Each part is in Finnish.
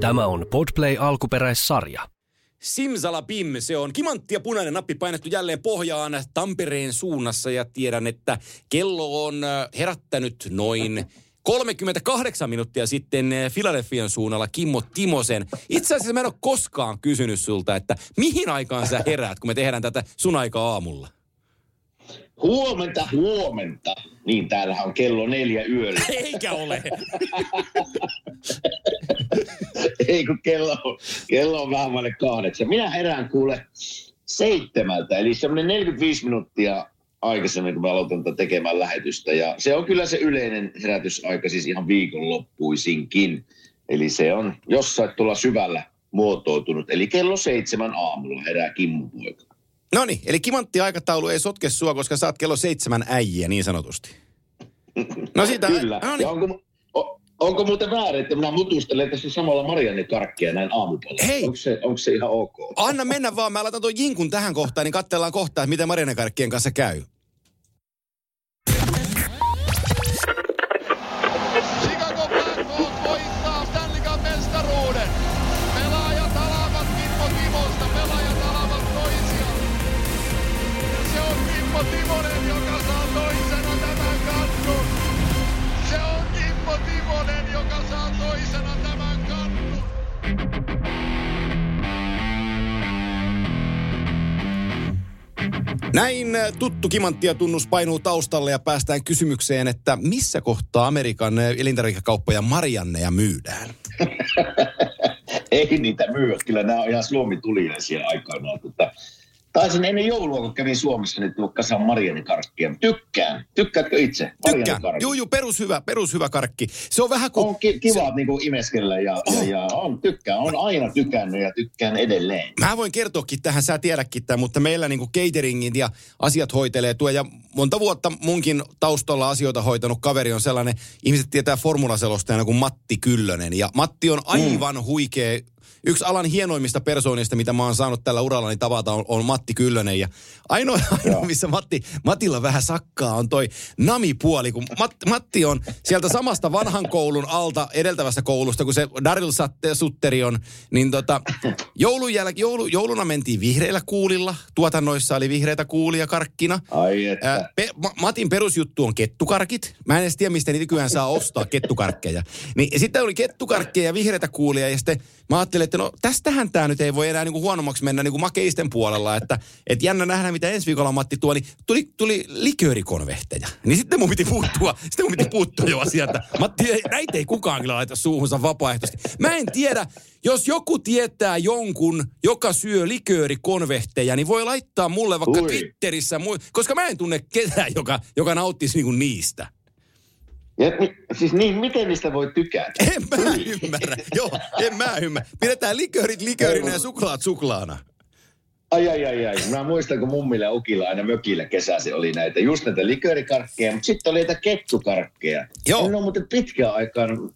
Tämä on Podplay alkuperäissarja. Simsalabim, se on kimantti ja punainen nappi painettu jälleen pohjaan Tampereen suunnassa ja tiedän, että kello on äh, herättänyt noin 38 minuuttia sitten äh, Filadelfian suunnalla Kimmo Timosen. Itse asiassa mä en ole koskaan kysynyt sulta, että mihin aikaan sä heräät, kun me tehdään tätä sun aikaa aamulla? Huomenta, huomenta. Niin, täällähän on kello neljä yöllä. Eikä ole. Ei kun kello on, kello on vähän vaille kahdeksan. Minä herään kuule seitsemältä, eli semmoinen 45 minuuttia aikaisemmin, kun mä aloitan tätä tekemään lähetystä. Ja se on kyllä se yleinen herätysaika siis ihan viikonloppuisinkin. Eli se on jossain tuolla syvällä muotoutunut. Eli kello seitsemän aamulla herää Kimmu poika. No niin, eli kimantti aikataulu ei sotke sua, koska saat kello seitsemän äijä niin sanotusti. No siitä, Kyllä. No niin. onko, o, onko muuten väärin, että minä mutustelen tässä samalla Marianne Karkkia näin aamupalalla? Hei! Onko se, onko se ihan ok? Anna mennä vaan, mä laitan tuon jinkun tähän kohtaan, niin katsellaan kohtaa, että miten Marianne Karkkien kanssa käy. Näin äh, tuttu kimanttia tunnus painuu taustalle ja päästään kysymykseen, että missä kohtaa Amerikan äh, elintarvikekauppoja Marianneja myydään? Ei niitä myy. Kyllä nämä on ihan Suomi tuliaisia aikanaan. Mutta taisin ennen joulua, kun kävin Suomessa, niin tuo kasan Marianne Karkkia. Tykkään. Tykkäätkö itse? Tykkään. Juu, juu, perushyvä, perushyvä karkki. Se on vähän kuin... On ki- kiva se... niin kuin imeskellä ja, ja, ja, on tykkään. On aina tykännyt ja tykkään edelleen. Mä voin kertoakin tähän, sä tiedäkin tämän, mutta meillä niinku cateringin ja asiat hoitelee tuo. Ja monta vuotta munkin taustalla asioita hoitanut kaveri on sellainen, ihmiset tietää formulaselostajana kuin Matti Kyllönen. Ja Matti on aivan mm. huikea, yksi alan hienoimmista persoonista, mitä mä oon saanut tällä urallani tavata, on, on Matti Kyllönen. Ja ainoa, ainoa missä Matti, Matilla vähän sakkaa, on toi namipuoli, kun Mat, Matti on sieltä samasta vanhan koulun alta edeltävästä koulusta, kun se Daryl Satte- Sutteri on, niin tota, joulun jälkeen, joulu, jouluna mentiin vihreillä kuulilla, tuotannoissa oli vihreitä kuulia karkkina. Ai että. Ää, pe, Ma- Matin perusjuttu on kettukarkit. Mä en edes tiedä, mistä niitä nykyään saa ostaa kettukarkkeja. Niin sitten oli kettukarkkeja ja vihreitä kuulia ja sitten mä ajattelin, että no tästähän tämä nyt ei voi enää niinku huonommaksi mennä niinku makeisten puolella. Että et jännä nähdä, mitä ensi viikolla Matti tuo, niin tuli, tuli liköörikonvehteja. Niin sitten mun piti puuttua, sitten mun piti puuttua jo asiaan, että Matti, ei, näitä ei kukaan kyllä laita suuhunsa vapaaehtoisesti. Mä en tiedä, jos joku tietää jonkun, joka syö liköörikonvehteja, niin voi laittaa mulle vaikka Ui. Twitterissä, koska mä en tunne ketään, joka, joka nauttisi niinku niistä. Ja, siis niin, miten niistä voi tykätä? En mä ymmärrä. Joo, en mä ymmärrä. Pidetään liköörit liköörinä ja suklaat suklaana. Ai, ai, ai, ai. Mä muistan, kun mummilla ja ukilla aina mökillä kesäsi oli näitä, just näitä liköörikarkkeja, mutta sitten oli näitä kettukarkkeja. Joo. En ole muuten pitkään aikaan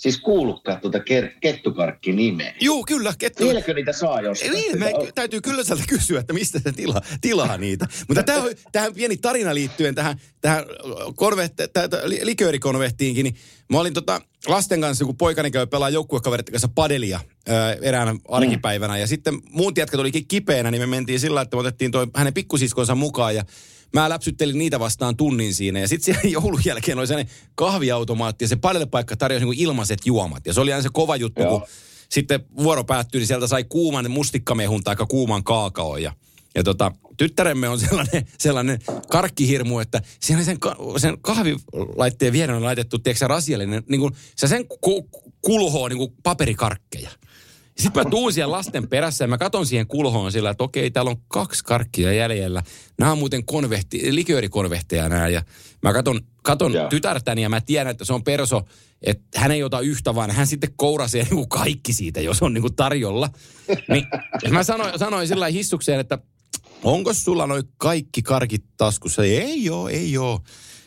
siis kuullutkaan tuota ker- kettukarkki-nimeä. Juu, kyllä, kettu. Vieläkö niitä saa jostain? Niin, mä, täytyy kyllä sieltä kysyä, että mistä se tila, tilaa niitä. Mutta tämä on tähän pieni tarina liittyen tähän, tähän tähän liköörikonvehtiinkin. Niin mä olin tota lasten kanssa, kun poikani käy pelaa joukkuekaverit kanssa padelia ää, eräänä arkipäivänä. Ja sitten muut jätkät olikin kipeänä, niin me mentiin sillä, että me otettiin toi hänen pikkusiskonsa mukaan ja Mä läpsyttelin niitä vastaan tunnin siinä ja sitten siellä joulun jälkeen oli sellainen kahviautomaatti ja se padelipaikka tarjosi niin ilmaiset juomat. Ja se oli aina se kova juttu, Joo. kun sitten vuoro päättyi, niin sieltä sai kuuman mustikkamehun tai kuuman kaakaon. Ja, ja tota, tyttäremme on sellainen, sellainen karkkihirmu, että siinä sen, ka- sen kahvilaitteen viereen on laitettu, tiedätkö rasiallinen, niin kuin, se sen ku, kulhoo niin kuin paperikarkkeja. Sitten mä tuun siellä lasten perässä ja mä katon siihen kulhoon sillä, että okei, täällä on kaksi karkkia jäljellä. Nämä on muuten konvehti, liköörikonvehteja nämä. Ja mä katon, katon Joo. tytärtäni ja mä tiedän, että se on perso, että hän ei ota yhtä, vaan hän sitten kourasee niin kuin kaikki siitä, jos on niin kuin tarjolla. Niin mä sanoin, sanoin sillä hissukseen, että onko sulla noin kaikki karkit taskussa? Ei joo, ei joo.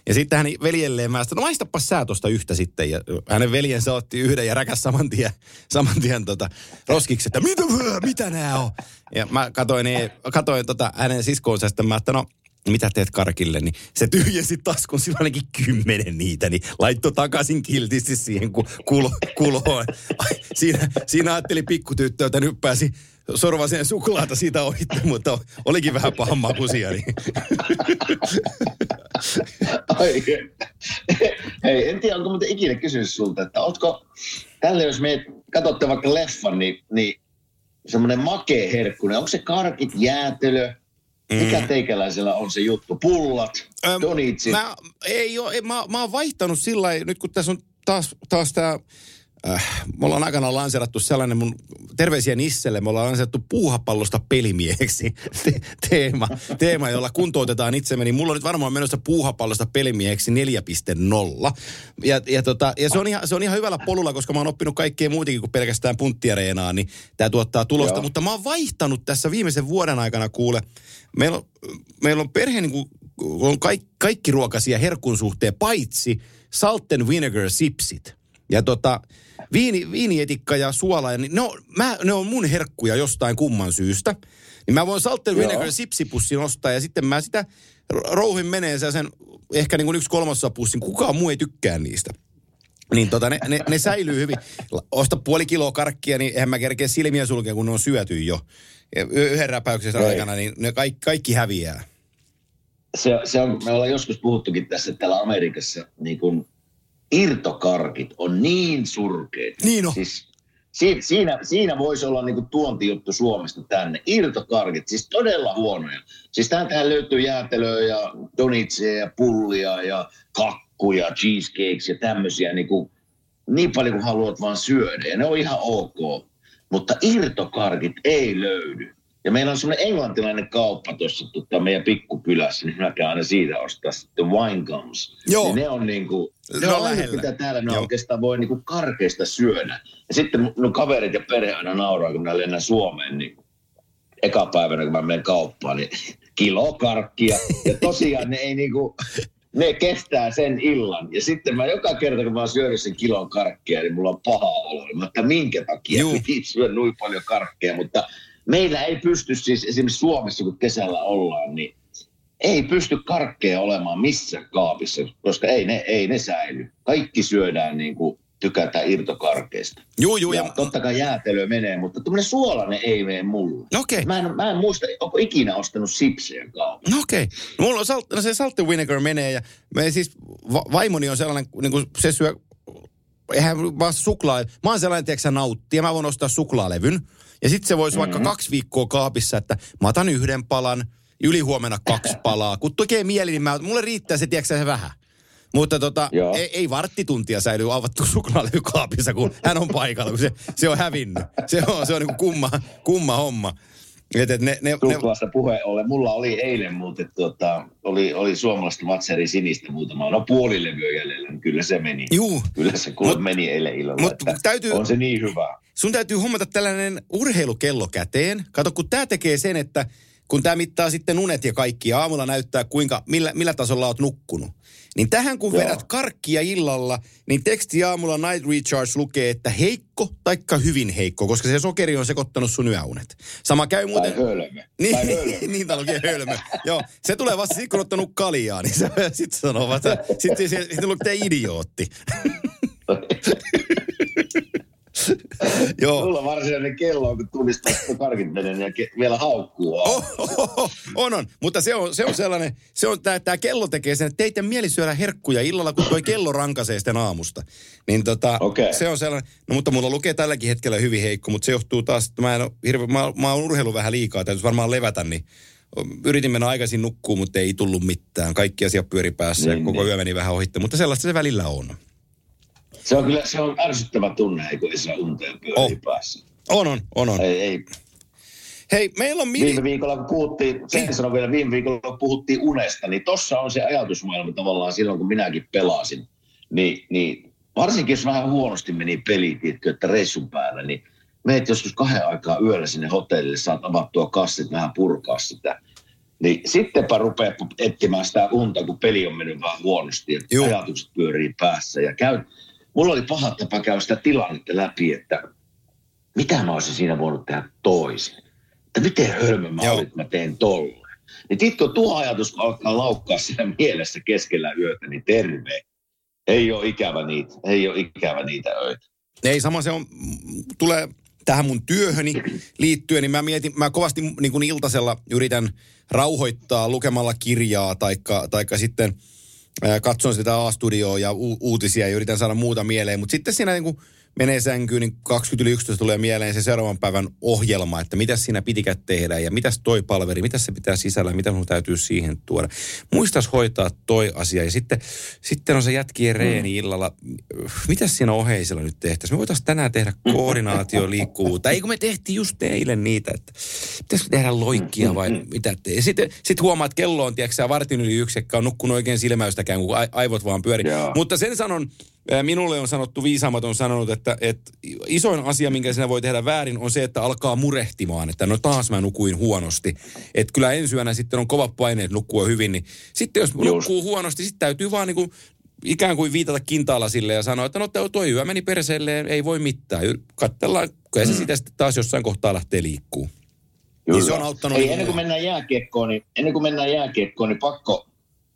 Ja sitten hän veljelleen mä sanoin, no maistapa sä tosta yhtä sitten. Ja hänen veljensä otti yhden ja räkäs saman tien, saman tien tota, roskiksi, että mitä, mitä nämä on? Ja mä katoin, katoin tota hänen siskoonsa, sitten mä että no, mitä teet karkille, niin se tyhjensi taskun silloin ainakin kymmenen niitä, niin laittoi takaisin kiltisti siihen ku, kulo, kuloon. Ai, siinä, siinä ajatteli pikkutyttö, että nyt pääsi sorvaseen suklaata siitä ohitte, mutta olikin vähän pahan makuisia. Niin. Ai, hei, en tiedä, onko muuten ikinä kysynyt sulta, että ootko, tälle jos me katsotte vaikka leffan, niin, niin semmoinen makea herkkunen, onko se karkit, jäätelö, mikä mm. teikäläisellä on se juttu? Pullat, Öm, donitsit? Mä, ei ole, mä, mä oon vaihtanut sillä nyt kun tässä on taas, taas tämä äh, me ollaan aikanaan lanserattu sellainen mun terveisiä Nisselle, me ollaan lanserattu puuhapallosta pelimieheksi te- teema, teema, jolla kuntoutetaan itsemme, niin mulla on nyt varmaan menossa puuhapallosta pelimieheksi 4.0. Ja, ja, tota, ja se, on ihan, se on ihan hyvällä polulla, koska mä oon oppinut kaikkea muutakin kuin pelkästään punttiareenaa, niin tämä tuottaa tulosta. Joo. Mutta mä oon vaihtanut tässä viimeisen vuoden aikana kuule, meillä on, meillä on perhe niin kuin, on kaikki, kaikki ruokaisia herkun suhteen, paitsi salt and vinegar sipsit. Ja tota, viini, viinietikka ja suola, ja niin ne, on, mä, ne on mun herkkuja jostain kumman syystä. Niin mä voin salt and vinegar sipsipussin ostaa ja sitten mä sitä rouhin menee sen ehkä niin kuin yksi kolmasosa pussin. Kukaan muu ei tykkää niistä. Niin tota, ne, ne, ne säilyy hyvin. Osta puoli kiloa karkkia, niin eihän mä kerkeä silmiä sulkea, kun ne on syöty jo. Yhden räpäyksen aikana, niin ne kaikki, kaikki häviää. Se, se on, me ollaan joskus puhuttukin tässä, että täällä Amerikassa niin kun irtokarkit on niin surkeita. Niin on. Siis siinä, siinä, siinä voisi olla niin tuontijuttu Suomesta tänne. Irtokarkit, siis todella huonoja. Siis täältähän löytyy jäätelöä ja donitseja ja pullia ja kakkuja, cheesecakes ja tämmöisiä niin, kuin, niin paljon kuin haluat vaan syödä. Ja ne on ihan ok. Mutta irtokarkit ei löydy. Ja meillä on semmoinen englantilainen kauppa tuossa tota, meidän pikkukylässä, niin mä aina siitä ostaa sitten wine gums. Joo. Niin ne on niin kuin, Ne ne on lähellä. mitä täällä ne Joo. oikeastaan voi niin kuin karkeista syödä. Ja sitten mun mun kaverit ja perhe aina nauraa, kun minä lennän Suomeen, niin eka päivänä, kun mä menen kauppaan, niin kilo karkkia. Ja tosiaan ne ei niinku, ne kestää sen illan. Ja sitten mä joka kerta, kun mä oon syönyt sen kilon karkkia, niin mulla on paha olo. Mä että minkä takia Juu. piti syödä noin paljon karkkeja. Mutta meillä ei pysty siis esimerkiksi Suomessa, kun kesällä ollaan, niin ei pysty karkkeja olemaan missään kaapissa, koska ei ne, ei ne säily. Kaikki syödään niin kuin tykätään irtokarkeista. Juu, juu. Ja Ja, totta kai jäätelö menee, mutta tuommoinen suolainen ei mene mulle. No okei. Mä, en, mä en muista, onko ikinä ostanut sipsejä kaupassa. No okei. No mulla on salt, no se salt and vinegar menee ja me siis va- vaimoni on sellainen, niin kuin se syö, eihän vaan suklaa. Mä oon sellainen, tiedätkö sä, nautti ja mä voin ostaa suklaalevyn. Ja sitten se voisi mm-hmm. vaikka kaksi viikkoa kaapissa, että mä otan yhden palan, ylihuomenna kaksi palaa. Kun tekee mieli, niin mä, mulle riittää se, tiedätkö se vähän. Mutta tota, Joo. ei, ei varttituntia säily avattu suklaalevy kaapissa, kun hän on paikalla, kun se, se on hävinnyt. Se on, se on niin kuin kumma, kumma homma. Et, et ne, ne, ne, puheen ollen. Mulla oli eilen muuten, tuota, oli, oli suomalaista Matseri sinistä muutama. No puoli levyä jäljellä, niin kyllä se meni. juu, Kyllä se kuule Mut- meni eilen illalla. mut täytyy- On se niin hyvä. sun täytyy hommata tällainen urheilukello käteen. Kato, kun tämä tekee sen, että kun tämä mittaa sitten unet ja kaikki ja aamulla näyttää, kuinka, millä, millä tasolla oot nukkunut. Niin tähän kun Joo. vedät karkkia illalla, niin teksti aamulla Night Recharge lukee, että heikko taikka hyvin heikko, koska se sokeri on sekoittanut sun yöunet. Sama käy muuten... Tai hölmö. Niin, Tai hölmö. niin lukee hölmö. Joo, se tulee vasta sitten, kun on ottanut kaljaa, niin se sitten sanoo vasta, sitten se, sitten lukee idiootti. Joo. Mulla varsinainen kello on, kun tunnistaa, karkit ja ke- vielä haukkuu. Oh, oh, oh, on, on. Mutta se on, se on sellainen, se on, tää, tää kello tekee sen, että teitä mieli syödä herkkuja illalla, kun toi kello rankaisee sitten aamusta. Niin tota, Okei. se on sellainen, no mutta mulla lukee tälläkin hetkellä hyvin heikko, mutta se johtuu taas, että mä en hirve, mä, mä oon urheilu vähän liikaa, täytyisi varmaan levätä, niin yritin mennä aikaisin nukkuu, mutta ei tullut mitään. Kaikki asiat pyöri päässä ja Niin, koko niin. yö meni vähän ohitte, mutta sellaista se välillä on. Se on kyllä se on ärsyttävä tunne, kun ei saa unteen pyörii Oh. päässä. On, on, on, on. Ei, ei. Hei, meillä on mini... Viime viikolla kun puhuttiin, sen sanon vielä, viime viikolla kun puhuttiin unesta, niin tossa on se ajatusmaailma tavallaan silloin, kun minäkin pelasin. Niin, niin varsinkin jos vähän huonosti meni peli, tiedätkö, että reissun päällä, niin meet joskus kahden aikaa yöllä sinne hotellille, saat avattua kassit, vähän purkaa sitä. Niin sittenpä rupeaa etsimään sitä unta, kun peli on mennyt vähän huonosti, että Juu. ajatukset pyörii päässä. Ja käy, mulla oli paha tapa käydä sitä tilannetta läpi, että mitä mä olisin siinä voinut tehdä toisin. Että miten hölmö mä olin, että mä teen tolle. Niin tiedätkö, tuo ajatus alkaa laukkaa siinä mielessä keskellä yötä, niin terve. Ei ole ikävä niitä, ei ole ikävä niitä öitä. Ei, sama se on, tulee tähän mun työhöni liittyen, niin mä mietin, mä kovasti niin kuin iltasella yritän rauhoittaa lukemalla kirjaa, taikka, taikka sitten katson sitä A-studioa ja u- uutisia ja yritän saada muuta mieleen, mutta sitten siinä niin kuin menee sänkyyn, niin 20 yli 11 tulee mieleen se seuraavan päivän ohjelma, että mitä siinä pitikään tehdä ja mitäs toi palveri, mitä se pitää sisällä, mitä mun täytyy siihen tuoda. Muistas hoitaa toi asia ja sitten, sitten on se jätkien reeni illalla. Mitäs siinä oheisella nyt tehtäisiin? Me voitaisiin tänään tehdä koordinaatio liikkuvuutta. Eikö me tehtiin just eilen niitä, että pitäisikö tehdä loikkia vai mitä te? Sitten sit huomaat, että kello on, tiedätkö, vartin yli yksi, on nukkunut oikein silmäystäkään, kun aivot vaan pyörii. Mutta sen sanon, minulle on sanottu, viisaammat on sanonut, että, että isoin asia, minkä sinä voi tehdä väärin, on se, että alkaa murehtimaan, että no taas mä nukuin huonosti. Että kyllä ensi yönä sitten on kovat paineet nukkua hyvin, niin sitten jos Just. nukkuu huonosti, sitten täytyy vaan niin kuin ikään kuin viitata kintaalla sille ja sanoa, että no toi- toi yö meni perseelleen, ei voi mitään. Katsellaan, kyllä se Mm. sitä sitten taas jossain kohtaa lähtee liikkuu. Niin se on auttanut Ei, ennen kuin mennään jääkiekkoon, niin, ennen kuin mennään jääkiekkoon, niin pakko,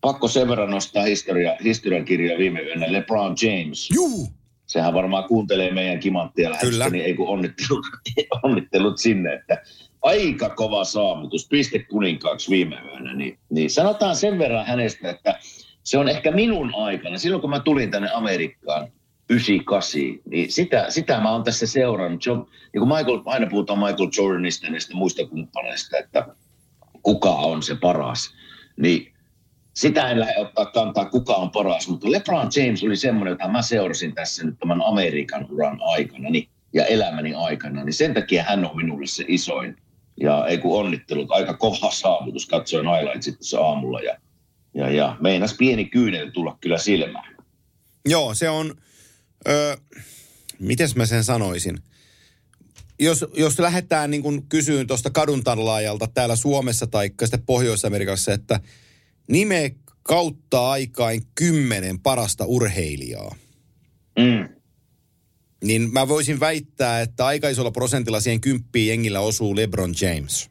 pakko sen verran nostaa historia, historiankirjaa viime yönä. LeBron James. Juu! Sehän varmaan kuuntelee meidän kimanttia lähetystä, niin ei kun onnittelut, onnittelut sinne, että aika kova saavutus, piste kuninkaaksi viime yönä. Niin, niin sanotaan sen verran hänestä, että se on ehkä minun aikana, silloin kun mä tulin tänne Amerikkaan, 98, niin sitä, sitä mä oon tässä seurannut. Se on, niin kuin Michael, aina puhutaan Michael Jordanista ja näistä muista kumppaneista, että kuka on se paras. Niin sitä en lähde ottaa kantaa, kuka on paras, mutta LeBron James oli semmoinen, jota mä seurasin tässä nyt tämän Amerikan uran aikana niin, ja elämäni aikana, niin sen takia hän on minulle se isoin. Ja ei kun onnittelut, aika kova saavutus, katsoin highlightsit tuossa aamulla ja, ja, ja meinas pieni kyynel tulla kyllä silmään. Joo, se on, öö, mites mä sen sanoisin? Jos, jos lähdetään niin kysyyn tuosta kaduntanlaajalta täällä Suomessa tai sitten Pohjois-Amerikassa, että nime kautta aikain kymmenen parasta urheilijaa, Mm. niin mä voisin väittää, että aika isolla prosentilla siihen kymppiin jengillä osuu LeBron James.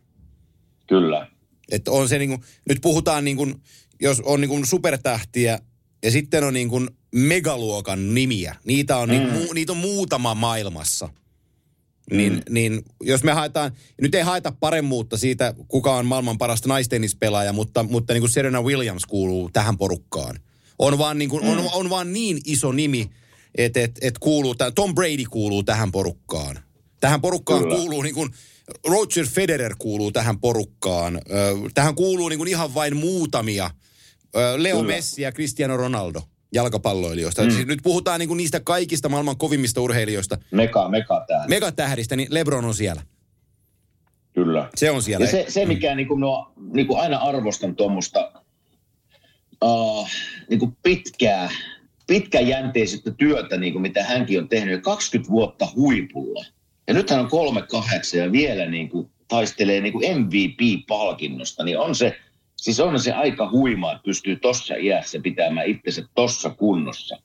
Kyllä. Että on se niin kuin, nyt puhutaan niin kuin, jos on niin kuin supertähtiä ja sitten on niin kuin megaluokan nimiä. Niitä on, mm. niin, mu, niitä on muutama maailmassa. Niin, Mm. niin jos me haetaan, nyt ei haeta paremmuutta siitä, kuka on maailman parasta naistennispelaaja, mutta, mutta niin kuin Serena Williams kuuluu tähän porukkaan. On vaan niin, kuin, Mm. on, on vaan niin iso nimi, että et, et kuuluu, Tom Brady kuuluu tähän porukkaan. Tähän porukkaan Kyllä. kuuluu niin kuin, Roger Federer kuuluu tähän porukkaan. Tähän kuuluu niin kuin ihan vain muutamia. Leo Kyllä. Messi ja Cristiano Ronaldo jalkapalloilijoista. Mm. Siis nyt puhutaan niin kuin niistä kaikista maailman kovimmista urheilijoista. Meka, meka täällä. Megatähdistä, niin Lebron on siellä. Kyllä. Se on siellä. Ja se, se mikä niin kuin minua, niin kuin aina arvostan tuommoista uh, niin kuin pitkää, pitkäjänteisyyttä työtä, niin kuin mitä hänkin on tehnyt, 20 vuotta huipulla. Ja nyt hän on 38 ja vielä niin kuin taistelee niin kuin MVP-palkinnosta, niin on se, siis on se aika huimaa, että pystyy tuossa iässä pitämään itsensä tuossa kunnossa.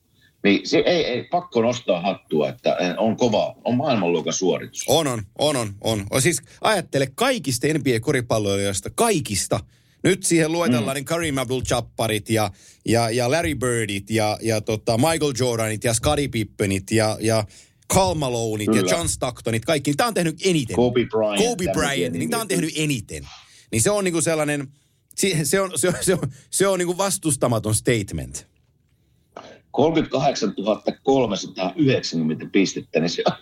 Niin se ei, ei, pakko nostaa hattua, että on kova, on maailmanluokan suoritus. On, on, on, on, on. on. Siis ajattele kaikista NBA-koripalloilijoista, kaikista. Nyt siihen luetellaan mm. niin Kareem Abdul-Jabbarit ja, ja, ja Larry Birdit ja, ja tota Michael Jordanit ja Scottie Pippenit ja, ja Karl Maloneit ja Kyllä. John Stocktonit, kaikki. Niin Tämä on tehnyt eniten. Kobe Bryant. Kobe Bryant, niin tämä on tehnyt eniten. Niin se on niinku sellainen, se, on, se on, se on, se on niinku vastustamaton statement. 38 390 pistettä, niin se on,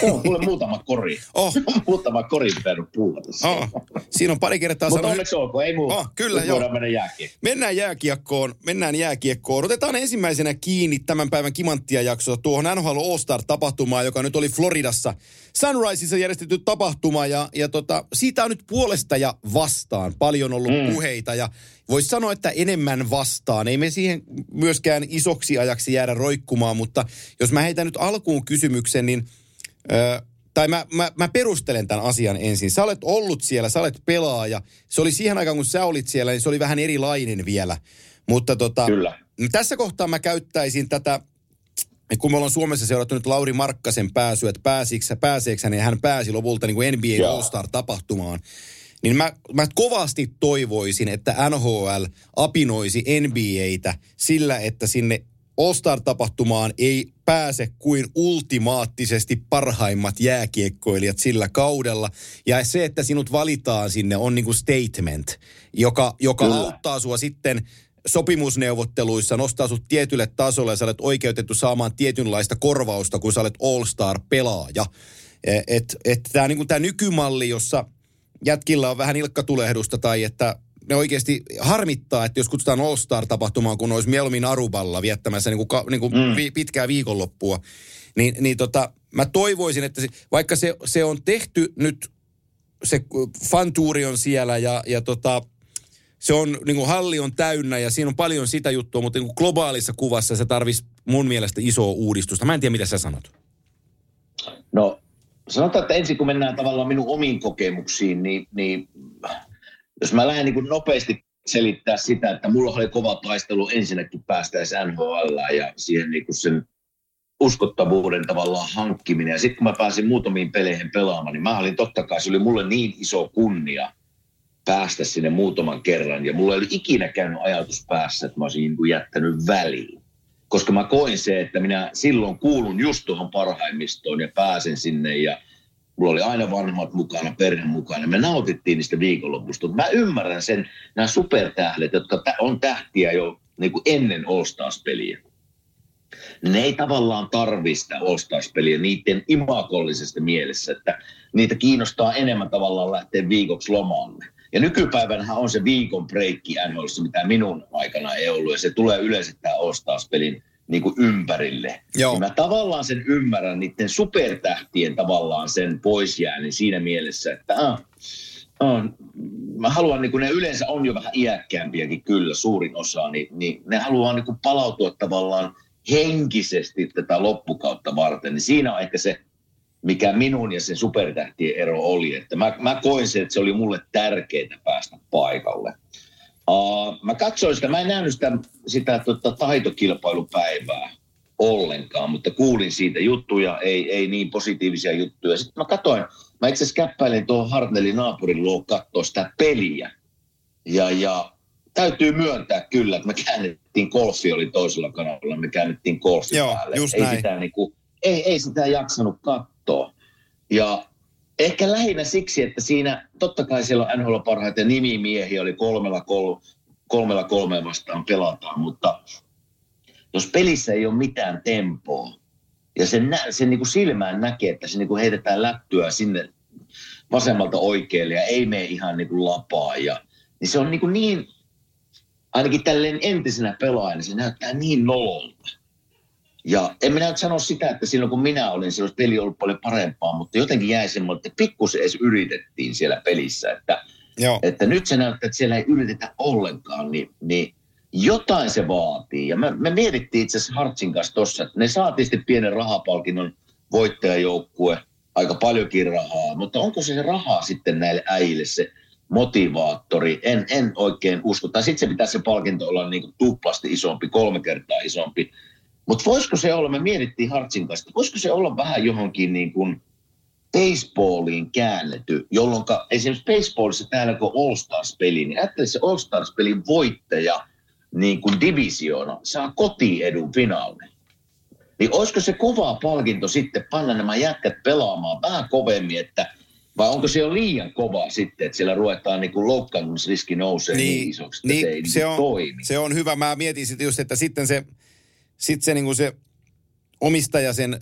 se on kuule muutama kori. Oh. Muutama korin verran puuta. Oh, siinä on pari kertaa Mutta sanonut. onneksi olkoon, ei muuta. Oh, kyllä, joo. mennä jääkiin. Mennään jääkiekkoon, mennään jääkiekkoon. Otetaan ensimmäisenä kiinni tämän päivän kimanttia jaksoa tuohon NHL All-Star-tapahtumaan, joka nyt oli Floridassa. Sunriseissa järjestetty tapahtuma ja, ja tota, siitä on nyt puolesta ja vastaan paljon ollut mm. puheita ja voisi sanoa, että enemmän vastaan. Ei me siihen myöskään isoksi ajaksi jäädä roikkumaan, mutta jos mä heitän nyt alkuun kysymyksen, niin... Ö, tai mä, mä, mä perustelen tämän asian ensin. Sä olet ollut siellä, sä olet pelaaja. Se oli siihen aikaan, kun sä olit siellä, niin se oli vähän erilainen vielä. Mutta tota, Kyllä. tässä kohtaa mä käyttäisin tätä, kun me ollaan Suomessa seurattu nyt Lauri Markkasen pääsyä, että pääsikö, pääseekö hän, ja hän pääsi lopulta niin kuin NBA. All-Star-tapahtumaan. Niin mä, mä kovasti toivoisin, että NHL apinoisi NBAtä sillä, että sinne All-Star-tapahtumaan ei pääse kuin ultimaattisesti parhaimmat jääkiekkoilijat sillä kaudella. Ja se, että sinut valitaan sinne on niinku statement, joka, joka auttaa sua sitten sopimusneuvotteluissa, nostaa sut tietylle tasolle ja sä olet oikeutettu saamaan tietynlaista korvausta, kun sä olet All-Star-pelaaja. Että et, et tämä niinku, nykymalli, jossa jätkillä on vähän ilkkatulehdusta tai että ne oikeasti harmittaa, että jos kutsutaan All Star-tapahtumaan, kun olisi mieluummin Aruballa viettämässä niin kuin, niin kuin mm. vi, pitkää viikonloppua, niin, niin tota, mä toivoisin, että se, vaikka se, se on tehty nyt, se fantuuri on siellä ja, ja tota, se on, niin kuin halli on täynnä ja siinä on paljon sitä juttua, mutta niin kuin globaalissa kuvassa se tarvisi mun mielestä isoa uudistusta. Mä en tiedä, mitä sä sanot. No, sanotaan, että ensin kun mennään tavallaan minun omiin kokemuksiin, niin, niin jos mä lähden niin nopeasti selittää sitä, että mulla oli kova taistelu ensinnäkin päästäisi NHL ja siihen niin kuin sen uskottavuuden tavallaan hankkiminen. Ja sitten kun mä pääsin muutamiin peleihin pelaamaan, niin mä olin totta kai, se oli mulle niin iso kunnia päästä sinne muutaman kerran. Ja mulla ei ollut ikinä käynyt ajatus päässä, että mä olisin niin jättänyt väliin. Koska mä koin se, että minä silloin kuulun just tuohon parhaimmistoon ja pääsen sinne ja – Mulla oli aina vanhemmat mukana, perhe mukana. Me nautittiin niistä viikonlopusta. Mä ymmärrän sen, nämä supertähdet, jotka on tähtiä jo niin kuin ennen All Stars-peliä. Ne ei tavallaan tarvista Stars-peliä niiden imakollisesta mielessä, että niitä kiinnostaa enemmän tavallaan lähteä viikoksi lomalle. Ja nykypäivänä on se viikon breikki NHLissa, mitä minun aikana ei ollut, ja se tulee yleensä tämä All Stars-pelin niin kuin ympärille. Joo. Niin mä tavallaan sen ymmärrän niiden supertähtien tavallaan sen poisjäänin siinä mielessä, että ah, ah, mä haluan, niin kuin ne yleensä on jo vähän iäkkäämpiäkin kyllä, suurin osa, niin, niin ne haluaa niin kuin palautua tavallaan henkisesti tätä loppukautta varten. Niin siinä on ehkä se, mikä minun ja sen supertähtien ero oli. Että mä, mä koin sen, että se oli mulle tärkeää päästä paikalle. Uh, mä katsoin sitä, mä en nähnyt sitä, sitä tota, taitokilpailupäivää ollenkaan, mutta kuulin siitä juttuja, ei, ei niin positiivisia juttuja. Sitten mä katsoin, mä itse asiassa käppäilin tuohon Hartnellin naapurin luo katsoa sitä peliä. Ja, ja täytyy myöntää kyllä, että me käännettiin golfi, oli toisella kanavalla, me käännettiin golfi Joo, päälle. Just ei, näin. sitä, niin kuin, ei, ei sitä jaksanut katsoa. Ja Ehkä lähinnä siksi, että siinä totta kai siellä on NHL parhaita nimimiehiä, oli kolmella, kol, kolmella kolmeen vastaan pelataan, mutta jos pelissä ei ole mitään tempoa, ja sen, nä, sen niin kuin silmään näkee, että se niin kuin heitetään lättyä sinne vasemmalta oikealle ja ei mene ihan niin kuin lapaa, ja, niin se on niin, kuin niin ainakin tälleen entisenä pelaajana, se näyttää niin nololta. Ja en minä nyt sano sitä, että silloin kun minä olin, silloin peli ollut paljon parempaa, mutta jotenkin jäi semmoinen, että pikkusen edes yritettiin siellä pelissä. Että, Joo. että nyt se näyttää, että siellä ei yritetä ollenkaan, niin, niin jotain se vaatii. Ja me, me mietittiin itse asiassa Hartsin kanssa tuossa, että ne saatiin sitten pienen rahapalkinnon voittajajoukkue, aika paljonkin rahaa, mutta onko se, se rahaa sitten näille äijille se motivaattori? En, en oikein usko. Tai sitten se pitäisi se palkinto olla niin kuin tuplasti isompi, kolme kertaa isompi mutta voisiko se olla, me mietittiin Hartsin kanssa, voisiko se olla vähän johonkin niin kuin baseballiin käännetty, jolloin esimerkiksi baseballissa täällä kun All Stars-peli, niin ajattele se All Stars-pelin voittaja niin kuin divisioona saa kotiedun finaali. Niin olisiko se kova palkinto sitten panna nämä jätkät pelaamaan vähän kovemmin, että vai onko se jo liian kova sitten, että siellä ruvetaan niin kuin loukkaantumisriski nousee niin, niin isoksi, että niin, se ei se niin on, toimi. Se on hyvä. Mä mietin sitten just, että sitten se sitten se, niin se omistaja, sen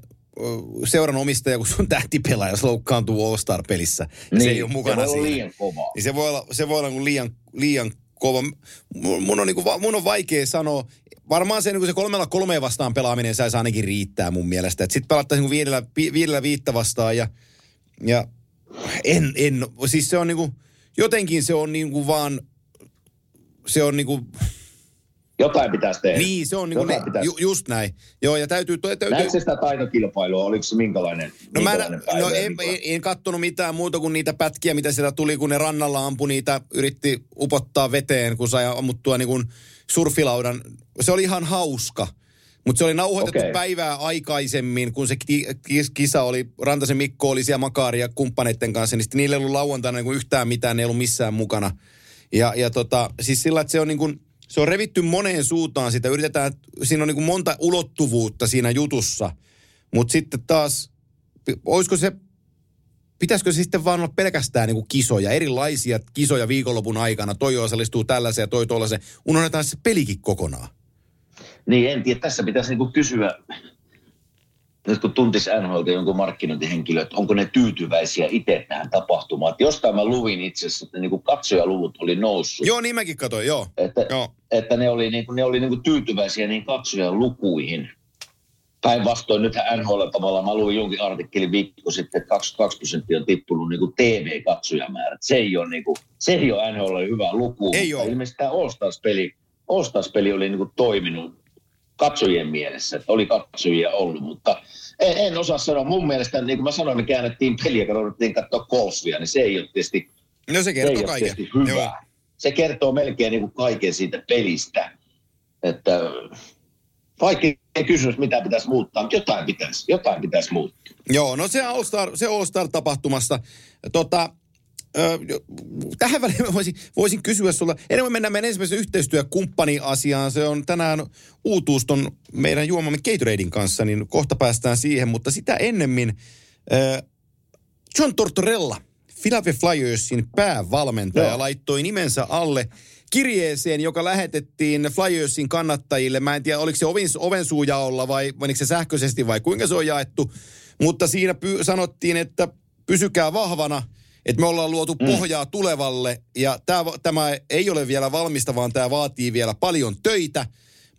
seuran omistaja, kun sun tähtipelaaja loukkaantuu All-Star-pelissä. Niin, se ei ole mukana se voi siinä. liian kova. Niin se voi olla, se voi olla niin liian, liian kova. Mun on, niin kuin, mun on vaikea sanoa. Varmaan se, niin se kolmella kolmeen vastaan pelaaminen saisi ainakin riittää mun mielestä. Sitten pelattaisiin niin viidellä, viidellä viittä vastaan ja, ja en, en, siis se on niin kuin, jotenkin se on niin kuin vaan, se on niin kuin, jotain pitäisi tehdä. Niin, se on niin kuin ne, ju, just näin. Joo, ja täytyy... täytyy... Näetkö sitä taitokilpailua? Oliko se minkälainen, no, minkälainen mä, no en, en, en kattonut mitään muuta kuin niitä pätkiä, mitä sieltä tuli, kun ne rannalla ampui niitä, yritti upottaa veteen, kun sai ammuttua niin kuin surfilaudan. Se oli ihan hauska. Mutta se oli nauhoitettu Okei. päivää aikaisemmin, kun se ki- ki- kisa oli, Rantasen Mikko oli siellä Makari ja kumppaneiden kanssa, niin sitten niillä ei ollut lauantaina niin yhtään mitään, ne ei ollut missään mukana. Ja, ja tota, siis sillä, että se on niin kuin, se on revitty moneen suuntaan sitä, yritetään, siinä on niin kuin monta ulottuvuutta siinä jutussa, mutta sitten taas, olisiko se, pitäisikö se sitten vaan olla pelkästään niin kuin kisoja, erilaisia kisoja viikonlopun aikana, toi osallistuu tällaiseen ja toi tuollaiseen, unohdetaan se pelikin kokonaan. Niin, en tiedä. Tässä pitäisi niinku kysyä, nyt kun tuntis NHL jonkun markkinointihenkilö, että onko ne tyytyväisiä itse tähän tapahtumaan. Että jostain mä luvin itse asiassa, että niinku katsojaluvut oli noussut. Joo, niin mäkin katsoin, joo. Että, Joo. että ne oli, niinku, ne oli niinku tyytyväisiä niin katsojan lukuihin. Päinvastoin nythän NHL tavallaan, mä luin jonkin artikkelin viikko sitten, että 22 prosenttia on tippunut niinku TV-katsojamäärät. Se ei ole, niinku, se ei ole NHL hyvä luku. Ei ole. Ilmeisesti tämä All-Stars-peli, All-Stars-peli oli niinku toiminut katsojien mielessä, että oli katsojia ollut, mutta en, en osaa sanoa. Mun mielestä, niin kuin mä sanoin, me käännettiin peliä, kun ruvettiin katsoa golfia, niin se ei ole tietysti No se se ei kertoo ole kaiken. tietysti hyvä. Joo. Se kertoo melkein niin kuin kaiken siitä pelistä. Että vaikea kysymys, mitä pitäisi muuttaa, mutta jotain pitäisi, jotain pitäisi muuttaa. Joo, no se All-Star, se All-Star-tapahtumasta. Tota, tähän väliin mä voisin, voisin kysyä sulta. Ennen kuin mennään meidän ensimmäisen yhteistyökumppani-asiaan, se on tänään uutuuston meidän juomamme Gatoradein kanssa, niin kohta päästään siihen, mutta sitä ennemmin ö, John Tortorella, Philadelphia Flyersin päävalmentaja, Joo. laittoi nimensä alle kirjeeseen, joka lähetettiin Flyersin kannattajille. Mä en tiedä, oliko se ovin, ovensuujaolla vai menikö se sähköisesti vai kuinka se on jaettu. Mutta siinä py- sanottiin, että pysykää vahvana, että me ollaan luotu pohjaa tulevalle. Ja tää, tämä ei ole vielä valmista, vaan tämä vaatii vielä paljon töitä.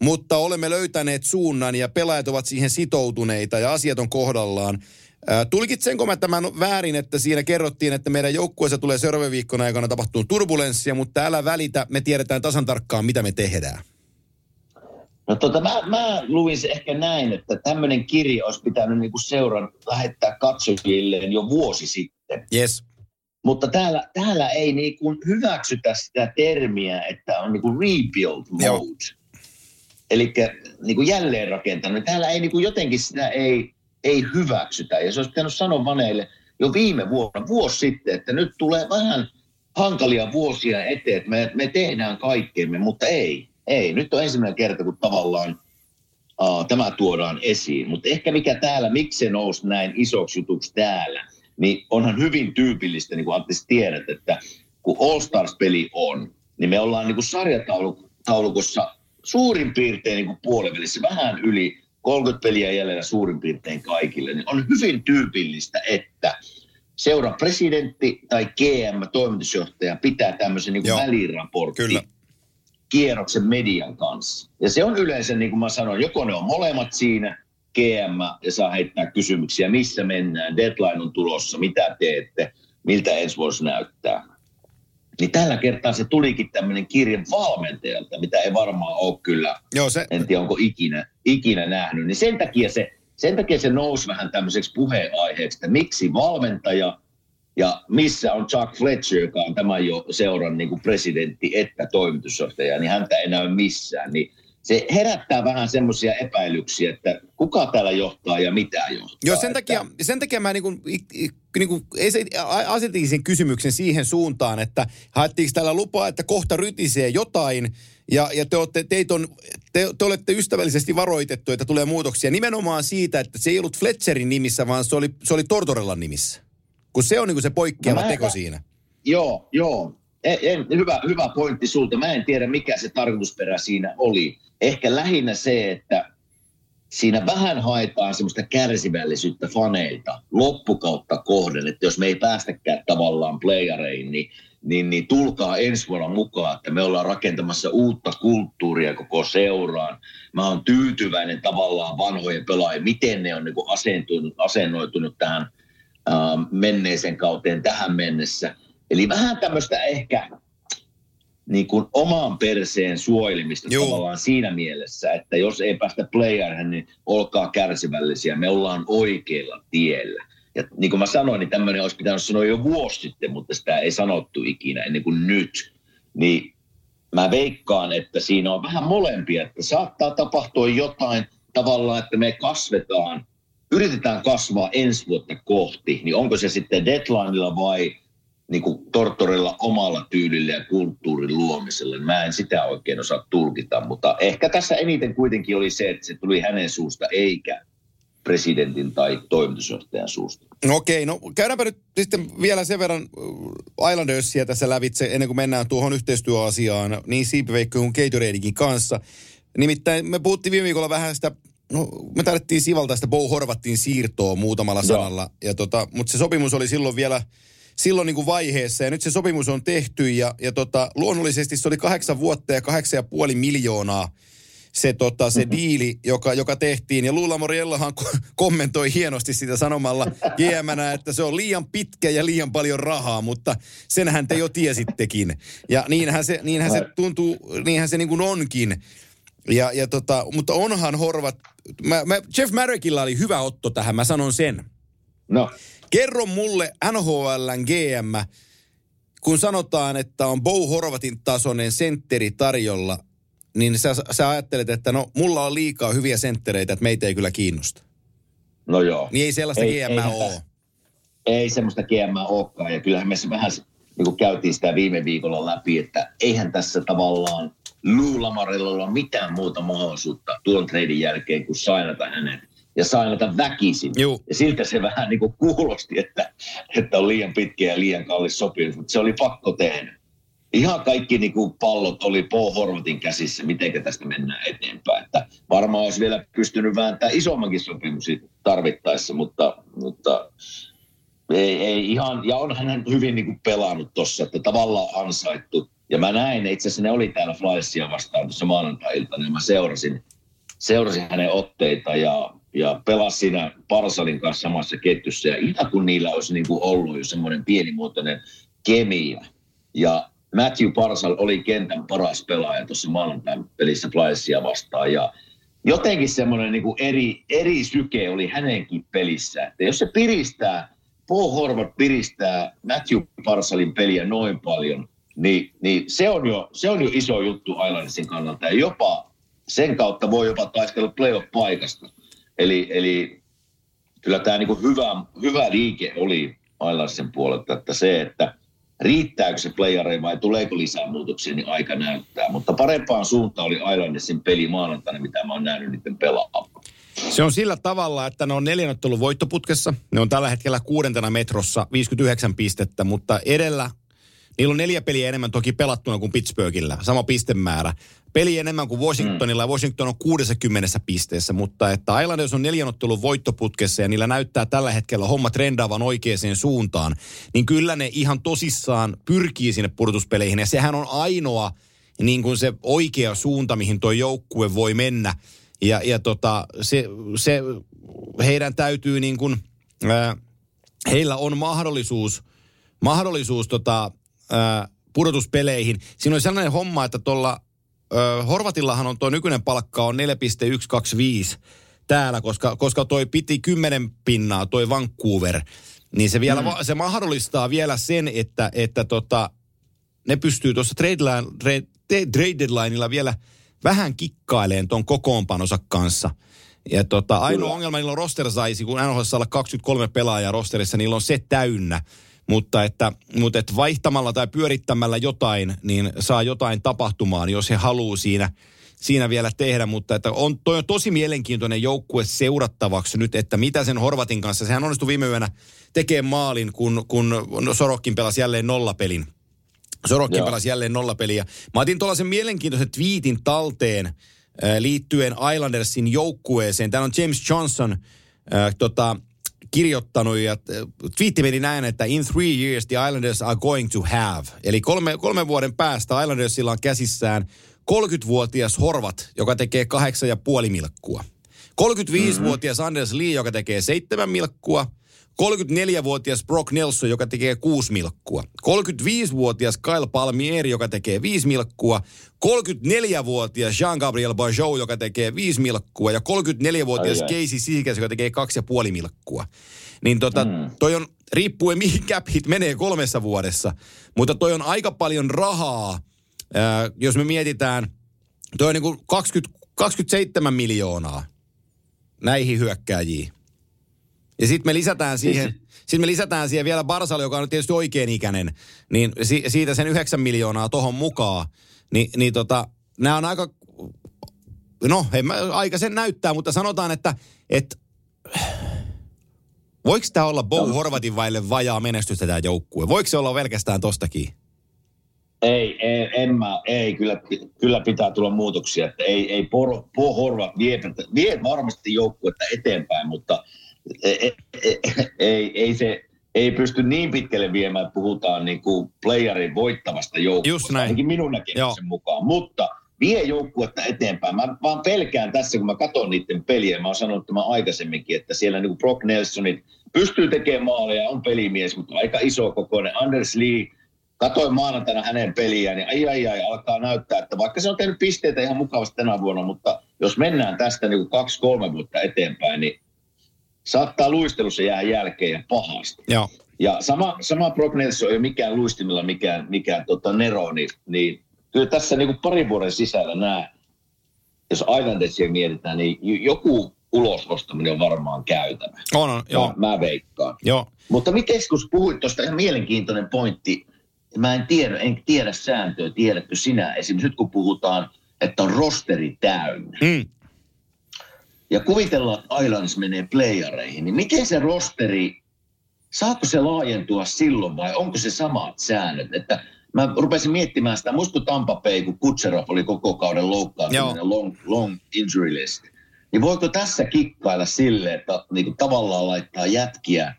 Mutta olemme löytäneet suunnan ja pelaajat ovat siihen sitoutuneita ja asiat on kohdallaan. Ää, Tulkitsenko mä tämän väärin, että siinä kerrottiin, että meidän joukkueessa tulee seuraavan viikon aikana tapahtuu turbulenssia, mutta älä välitä, me tiedetään tasan tarkkaan, mitä me tehdään. No tota, mä, mä luin se ehkä näin, että tämmöinen kirja olisi pitänyt niinku seuran lähettää katsojilleen jo vuosi sitten. Yes. Mutta täällä, täällä ei niinku hyväksytä sitä termiä, että on niinku rebuild mode. Joo. Eli niinku jälleenrakentanut. Täällä ei niinku jotenkin sitä ei, ei hyväksytä. Ja se olisi pitänyt sanoa vaneille jo viime vuonna, vuosi sitten, että nyt tulee vähän hankalia vuosia eteen, että me, me tehdään kaikkemme, mutta ei. Ei. Nyt on ensimmäinen kerta, kun tavallaan uh, tämä tuodaan esiin. Mutta ehkä mikä täällä, miksi se nousi näin isoksi jutuksi täällä, niin onhan hyvin tyypillistä, niin kuin Antti tiedät, että kun All Stars-peli on, niin me ollaan niin kuin sarjataulukossa suurin piirtein niin kuin puolivälissä, vähän yli 30 peliä jäljellä suurin piirtein kaikille, niin on hyvin tyypillistä, että seuran presidentti tai GM, toimitusjohtaja, pitää tämmöisen niin kuin väliraportin Kyllä. kierroksen median kanssa. Ja se on yleensä, niin kuin mä sanoin, joko ne on molemmat siinä, GM, ja saa heittää kysymyksiä, missä mennään, deadline on tulossa, mitä teette, miltä ensi vuosi näyttää. Niin tällä kertaa se tulikin tämmöinen kirje valmentajalta, mitä ei varmaan ole kyllä, Joo, se, en tiedä onko ikinä, ikinä nähnyt. Niin sen takia se, sen takia se nousi vähän tämmöiseksi puheenaiheeksi, että miksi valmentaja ja missä on Chuck Fletcher, joka on tämän jo seuran niin kuin presidentti että toimitusjohtaja, niin häntä ei näy missään. Niin se herättää vähän semmoisia epäilyksiä, että kuka täällä johtaa ja mitä johtaa. Joo, sen Että- takia, sen takia mä niinku, i- niinku a- asetin sen kysymyksen siihen suuntaan, että haettiinko täällä lupaa, että kohta rytisee jotain, ja, ja te, olette, teitä on, te, te olette ystävällisesti varoitettu, että tulee muutoksia nimenomaan siitä, että se ei ollut Fletcherin nimissä, vaan se oli, se oli Tortorellan nimissä. Kun se on niinku se poikkeava No teko siinä. Joo, joo. En, hyvä, hyvä pointti sulta. Mä en tiedä, mikä se tarkoitusperä siinä oli. Ehkä lähinnä se, että siinä vähän haetaan semmoista kärsivällisyyttä faneilta loppukautta kohden, että jos me ei päästäkään tavallaan playareihin, niin, niin, niin tulkaa ensi vuonna mukaan, että me ollaan rakentamassa uutta kulttuuria koko seuraan. Mä oon tyytyväinen tavallaan vanhojen pelaajien, miten ne on niin asentunut, asennoitunut tähän ähm, menneeseen kauteen tähän mennessä. Eli vähän tämmöistä ehkä niin kuin oman perseen suojelemista Juu. tavallaan siinä mielessä, että jos ei päästä playerhän, niin olkaa kärsivällisiä. Me ollaan oikealla tiellä. Ja niin kuin mä sanoin, niin tämmöinen olisi pitänyt sanoa jo vuosi sitten, mutta sitä ei sanottu ikinä ennen kuin nyt. Niin mä veikkaan, että siinä on vähän molempia, että saattaa tapahtua jotain, tavallaan, että me kasvetaan, yritetään kasvaa ensi vuotta kohti, niin onko se sitten deadlineilla vai niin kuin Tortorella omalla tyylillä ja kulttuurin luomisella. Mä en sitä oikein osaa tulkita, mutta ehkä tässä eniten kuitenkin oli se, että se tuli hänen suusta eikä presidentin tai toimitusjohtajan suusta. No okei, no käydäänpä nyt sitten vielä sen verran äh, Islandersia tässä lävitse ennen kuin mennään tuohon yhteistyöasiaan niin Siipiveikko kuin Gatoradekin kanssa. Nimittäin me puhuttiin viime viikolla vähän sitä, no me tarvittiin Sivalta sitä Bo Horvattiin siirtoa muutamalla sanalla. Ja tota, mutta se sopimus oli silloin vielä silloin niin kuin vaiheessa ja nyt se sopimus on tehty ja, ja tota, luonnollisesti se oli kahdeksan vuotta ja kahdeksan ja puoli miljoonaa se, tota, se mm-hmm. diili, joka, joka tehtiin. Ja Luula Moriellahan kommentoi hienosti sitä sanomalla GMnä, että se on liian pitkä ja liian paljon rahaa, mutta senhän te jo tiesittekin. Ja niinhän se, niinhän se tuntuu, niinhän se niin kuin onkin. Ja, ja tota, mutta onhan Horvat, mä, mä, Jeff Marrickilla oli hyvä otto tähän, mä sanon sen. No. Kerro mulle NHLn GM, kun sanotaan, että on Bo Horvatin tasoinen sentteri tarjolla, niin sä, sä ajattelet, että no mulla on liikaa hyviä senttereitä, että meitä ei kyllä kiinnosta. No joo. Niin ei sellaista ei, GM ole. Ei semmoista GM olekaan. Ja kyllähän me vähän niin kuin käytiin sitä viime viikolla läpi, että eihän tässä tavallaan Luulamarilla ole mitään muuta mahdollisuutta tuon treidin jälkeen kuin sainata hänet ja sainata väkisin. Juu. Ja siltä se vähän niin kuin kuulosti, että, että on liian pitkä ja liian kallis sopimus, mutta se oli pakko tehdä ihan kaikki niin kuin pallot oli Paul Horvatin käsissä, miten tästä mennään eteenpäin. Että varmaan olisi vielä pystynyt vääntämään isommankin sopimuksen tarvittaessa, mutta, mutta ei, ei ihan, ja on hän hyvin niin kuin pelannut tuossa, että tavallaan ansaittu. Ja mä näin, itse asiassa ne oli täällä Flyersia vastaan tuossa maanantai-iltana, ja mä seurasin, seurasin hänen otteita ja, ja pelasi siinä Parsalin kanssa samassa ketjussa. Ja ihan kun niillä olisi niin kuin ollut jo semmoinen pienimuotoinen kemia. Ja Matthew Parsal oli kentän paras pelaaja tuossa maanantain pelissä Flyersia vastaan ja jotenkin semmoinen niin eri, eri syke oli hänenkin pelissä. Että jos se piristää, Paul Horvath piristää Matthew Parsalin peliä noin paljon, niin, niin se, on jo, se on jo iso juttu Islandsin kannalta ja jopa sen kautta voi jopa taistella playoff-paikasta. Eli, eli kyllä tämä niin hyvä, hyvä liike oli Islandsin puolelta, että se, että riittääkö se playeri vai tuleeko lisää muutoksia, niin aika näyttää. Mutta parempaan suuntaan oli Islandersin peli maanantaina, mitä mä oon nähnyt niiden pelaamaan. Se on sillä tavalla, että ne on neljännottelun voittoputkessa. Ne on tällä hetkellä kuudentena metrossa 59 pistettä, mutta edellä Niillä on neljä peliä enemmän toki pelattuna kuin Pittsburghillä, sama pistemäärä. Peli enemmän kuin Washingtonilla, mm. Washington on 60 pisteessä, mutta että Islanders on neljänottelun voittoputkessa ja niillä näyttää tällä hetkellä homma trendaavan oikeaan suuntaan, niin kyllä ne ihan tosissaan pyrkii sinne pudotuspeleihin ja sehän on ainoa niin kuin se oikea suunta, mihin tuo joukkue voi mennä. Ja, ja tota, se, se, heidän täytyy niin kuin, äh, heillä on mahdollisuus, mahdollisuus tota, pudotuspeleihin. Siinä on sellainen homma, että tuolla Horvatillahan on tuo nykyinen palkka on 4,125 täällä, koska, koska toi piti 10 pinnaa, toi Vancouver. Niin se vielä, mm. se mahdollistaa vielä sen, että, että tota, ne pystyy tuossa trade, trade, trade deadlineilla vielä vähän kikkaileen tuon kokoonpanonsa kanssa. Ja tota, ainoa ongelma niillä on roster saisi, kun NHL olla 23 pelaajaa rosterissa, niillä on se täynnä. Mutta että, mutta että vaihtamalla tai pyörittämällä jotain, niin saa jotain tapahtumaan, jos he haluaa siinä, siinä vielä tehdä. Mutta että on, toi on tosi mielenkiintoinen joukkue seurattavaksi nyt, että mitä sen Horvatin kanssa. Sehän onnistui viime yönä tekemään maalin, kun, kun Sorokkin pelasi jälleen nollapelin. Sorokkin Joo. pelasi jälleen nollapeliä. Mä otin tuollaisen mielenkiintoisen twiitin talteen äh, liittyen Islandersin joukkueeseen. Täällä on James Johnson, äh, tota, kirjoittanut ja äh, twiitti meni näin, että in three years the Islanders are going to have. Eli kolme, kolme vuoden päästä Islandersilla on käsissään 30-vuotias Horvat, joka tekee kahdeksan ja puoli milkkua. 35-vuotias mm-hmm. Anders Lee, joka tekee seitsemän milkkua. 34-vuotias Brock Nelson, joka tekee 6 milkkua. 35-vuotias Kyle Palmier, joka tekee 5 milkkua. 34-vuotias Jean-Gabriel Bajot, joka tekee 5 milkkua. Ja 34-vuotias Casey Sihikäs, joka tekee 2,5 milkkua. Niin tota, mm. toi on, riippuen mihin cap hit menee kolmessa vuodessa, mutta toi on aika paljon rahaa, ää, jos me mietitään, toi on niin kuin 20, 27 miljoonaa näihin hyökkääjiin. Ja sitten me lisätään siihen, sitten me lisätään siihen vielä Barsal, joka on tietysti oikein ikäinen, niin si- siitä sen 9 miljoonaa tohon mukaan. Ni, niin tota, nämä on aika, no en mä, aika sen näyttää, mutta sanotaan, että, että voiko tämä olla Bo Horvatin vaille vajaa menestystä tämä joukkue? Voiko se olla pelkästään tostakin? Ei, ei, en mä, ei, kyllä, kyllä pitää tulla muutoksia, että ei, ei Por Horvat vie, vie varmasti joukkuetta eteenpäin, mutta ei, ei, ei, se, ei pysty niin pitkälle viemään, että puhutaan niin kuin playerin voittavasta joukkueesta, Just näin. ainakin minun näkemyksen mukaan, mutta vie joukkuetta eteenpäin. Mä vaan pelkään tässä, kun mä katson niiden peliä, mä oon sanonut tämän aikaisemminkin, että siellä niin kuin Brock Nelsonit pystyy tekemään maaleja, on pelimies, mutta aika iso kokoinen. Anders Lee, katoin maanantaina hänen peliään, niin ai ai ai, alkaa näyttää, että vaikka se on tehnyt pisteitä ihan mukavasti tänä vuonna, mutta jos mennään tästä niin kuin kaksi-kolme vuotta eteenpäin, niin saattaa luistelussa jää jälkeen ja pahasti. Joo. Ja sama, sama Nelson ei ole mikään luistimilla mikään, mikään tota Nero, niin, niin kyllä tässä niin kuin parin vuoden sisällä nämä, jos Islandersia mietitään, niin joku ulosostaminen on varmaan käytävä. On, on, joo. Mä, mä veikkaan. Joo. Mutta miten kun puhuit tuosta ihan mielenkiintoinen pointti, mä en tiedä, en tiedä sääntöä, tiedätkö sinä esimerkiksi nyt kun puhutaan, että on rosteri täynnä. Mm. Ja kuvitellaan, että Islands menee playareihin, niin miten se rosteri, saako se laajentua silloin vai onko se samat säännöt? Että mä rupesin miettimään sitä, muistatko Tampa Bay, kun Kutserov oli koko kauden loukkaantuminen, long, long injury list. Niin voiko tässä kikkailla sille, että niin kuin tavallaan laittaa jätkiä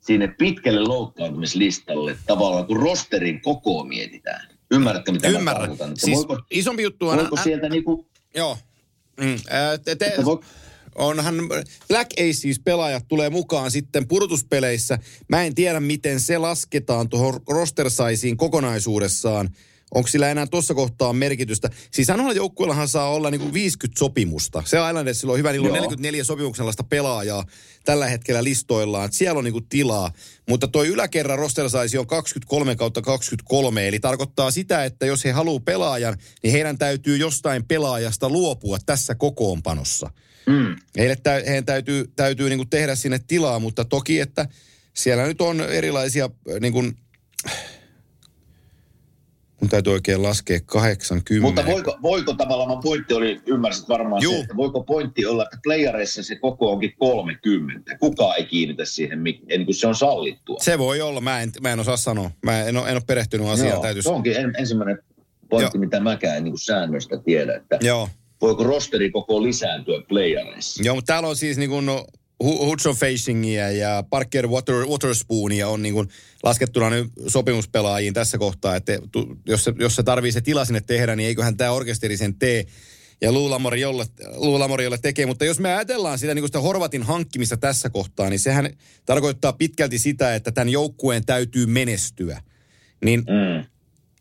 sinne pitkälle loukkaantumislistalle, tavallaan kun rosterin koko mietitään. Ymmärrätkö, mitä mä Ymmärrän. tarkoitan? Että Siis voiko, isompi juttu on... voiko sieltä niinku, Joo. Mm. Te, te, onhan Black Aces pelaajat tulee mukaan sitten pudotuspeleissä. Mä en tiedä, miten se lasketaan tuohon roster sizein kokonaisuudessaan. Onko sillä enää tuossa kohtaa merkitystä? Siis Anoilla joukkueellahan saa olla niinku 50 sopimusta. Se Islandersilla on hyvä, niillä on Joo. 44 sopimuksellista pelaajaa tällä hetkellä listoillaan. Et siellä on niinku tilaa. Mutta toi yläkerran roster size on 23 kautta 23, eli tarkoittaa sitä, että jos he haluaa pelaajan, niin heidän täytyy jostain pelaajasta luopua tässä kokoonpanossa. mm, Heille tä, heidän täytyy, täytyy niin kuin tehdä sinne tilaa, mutta toki, että siellä nyt on erilaisia, niin kuin, mun täytyy oikein laskea 80. Mutta voiko, voiko tavallaan, mun pointti oli, ymmärsit varmaan Juu. se, että voiko pointti olla, että playareissa se koko onkin 30. Kukaan ei kiinnitä siihen, ennen kuin se on sallittua. Se voi olla, mä en, mä en osaa sanoa. Mä en ole, en ole perehtynyt asiaan, Joo, täytyisi. se onkin en, ensimmäinen pointti, Joo. mitä mäkään en niin kuin säännöistä tiedä, että Joo. voiko rosteri koko lisääntyä playareissa. Joo, mutta täällä on siis niin kuin no, Hudson Facingia ja Parker Water, Waterspoonia on niin kuin laskettuna nyt sopimuspelaajiin tässä kohtaa, että jos, se, jos se tarvii se tila sinne tehdä, niin eiköhän tämä orkesteri sen tee. Ja Luulamori jolle, jolle tekee, mutta jos me ajatellaan sitä, niin sitä Horvatin hankkimista tässä kohtaa, niin sehän tarkoittaa pitkälti sitä, että tämän joukkueen täytyy menestyä. Niin Mm.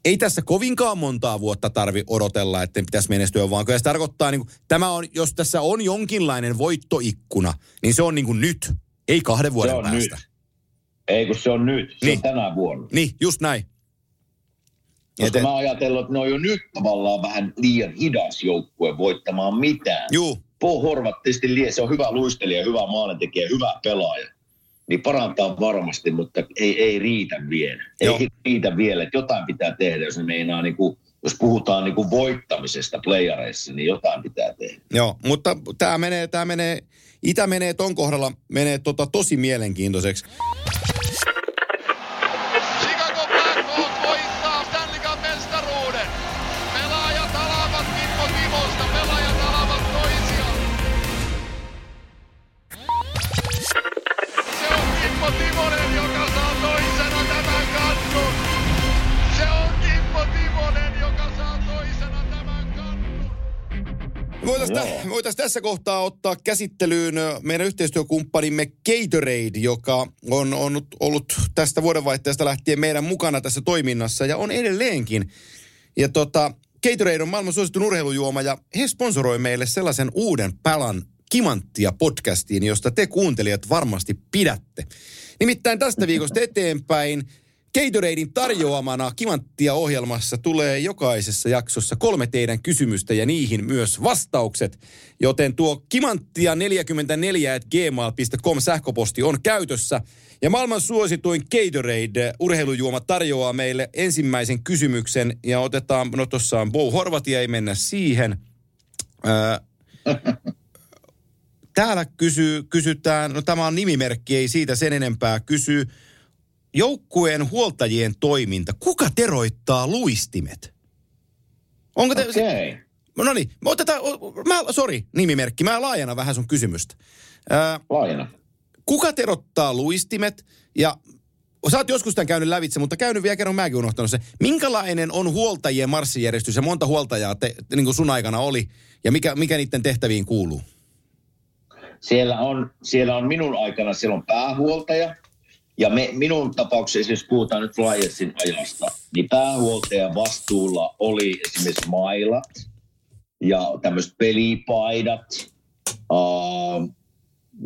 Ei tässä kovinkaan montaa vuotta tarvi odotella, että pitäisi menestyä, vaan kyllä se tarkoittaa, niin kuin, tämä on, jos tässä on jonkinlainen voittoikkuna, niin se on niin kuin nyt, ei kahden vuoden Se on päästä. nyt. Ei kun se on nyt, se Niin. on tänä vuonna. Niin, just näin. Koska Et- mä ajatellut, että ne on jo nyt tavallaan vähän liian hidas joukkue voittamaan mitään. Juu, Paul Horvat tietysti lie- se on hyvä luistelija, hyvä maalintekijä, hyvä pelaaja. Niin parantaa varmasti, mutta ei, ei riitä vielä. Joo. Ei riitä vielä, että jotain pitää tehdä, jos ne meinaa, niin kuin, jos puhutaan niin kuin voittamisesta playareissa, niin jotain pitää tehdä. joo, mutta tämä menee, tämä menee, Itä menee ton kohdalla, menee tota tosi mielenkiintoiseksi. Voitaisiin, tässä kohtaa ottaa käsittelyyn meidän yhteistyökumppanimme Gatorade, joka on, on ollut tästä vuodenvaihteesta lähtien meidän mukana tässä toiminnassa ja on edelleenkin. Ja tota, Gatorade on maailman suosittu urheilujuoma ja he sponsoroi meille sellaisen uuden palan Kimanttia podcastiin, josta te kuuntelijat varmasti pidätte. Nimittäin tästä viikosta eteenpäin Gatoradein tarjoamana Kimanttia ohjelmassa tulee jokaisessa jaksossa kolme teidän kysymystä ja niihin myös vastaukset. Joten tuo kimanttia44 gmail.com sähköposti on käytössä. Ja maailman suosituin Gatorade urheilujuoma tarjoaa meille ensimmäisen kysymyksen ja otetaan, no tuossa on Bo Horvatia, ei mennä siihen. Ää, täällä kysy, kysytään, no tämä on nimimerkki, ei siitä sen enempää kysy. Joukkueen huoltajien toiminta, kuka teroittaa luistimet? Onko te... Okay. No niin, otetaan, mä, sorry, nimimerkki, mä laajana vähän sun kysymystä. Ää, Laajana. kuka terottaa luistimet ja Sä oot joskus tämän käynyt lävitse, mutta käynyt vielä kerran mäkin unohtanut se. Minkälainen on huoltajien marssijärjestys ja monta huoltajaa te, niin kuin sun aikana oli ja mikä, mikä niiden tehtäviin kuuluu? Siellä on, siellä on minun aikana, siellä on päähuoltaja. Ja me, minun tapauksessa, jos puhutaan nyt Flyersin ajasta, niin päähuoltajan vastuulla oli esimerkiksi mailat ja tämmöiset pelipaidat uh,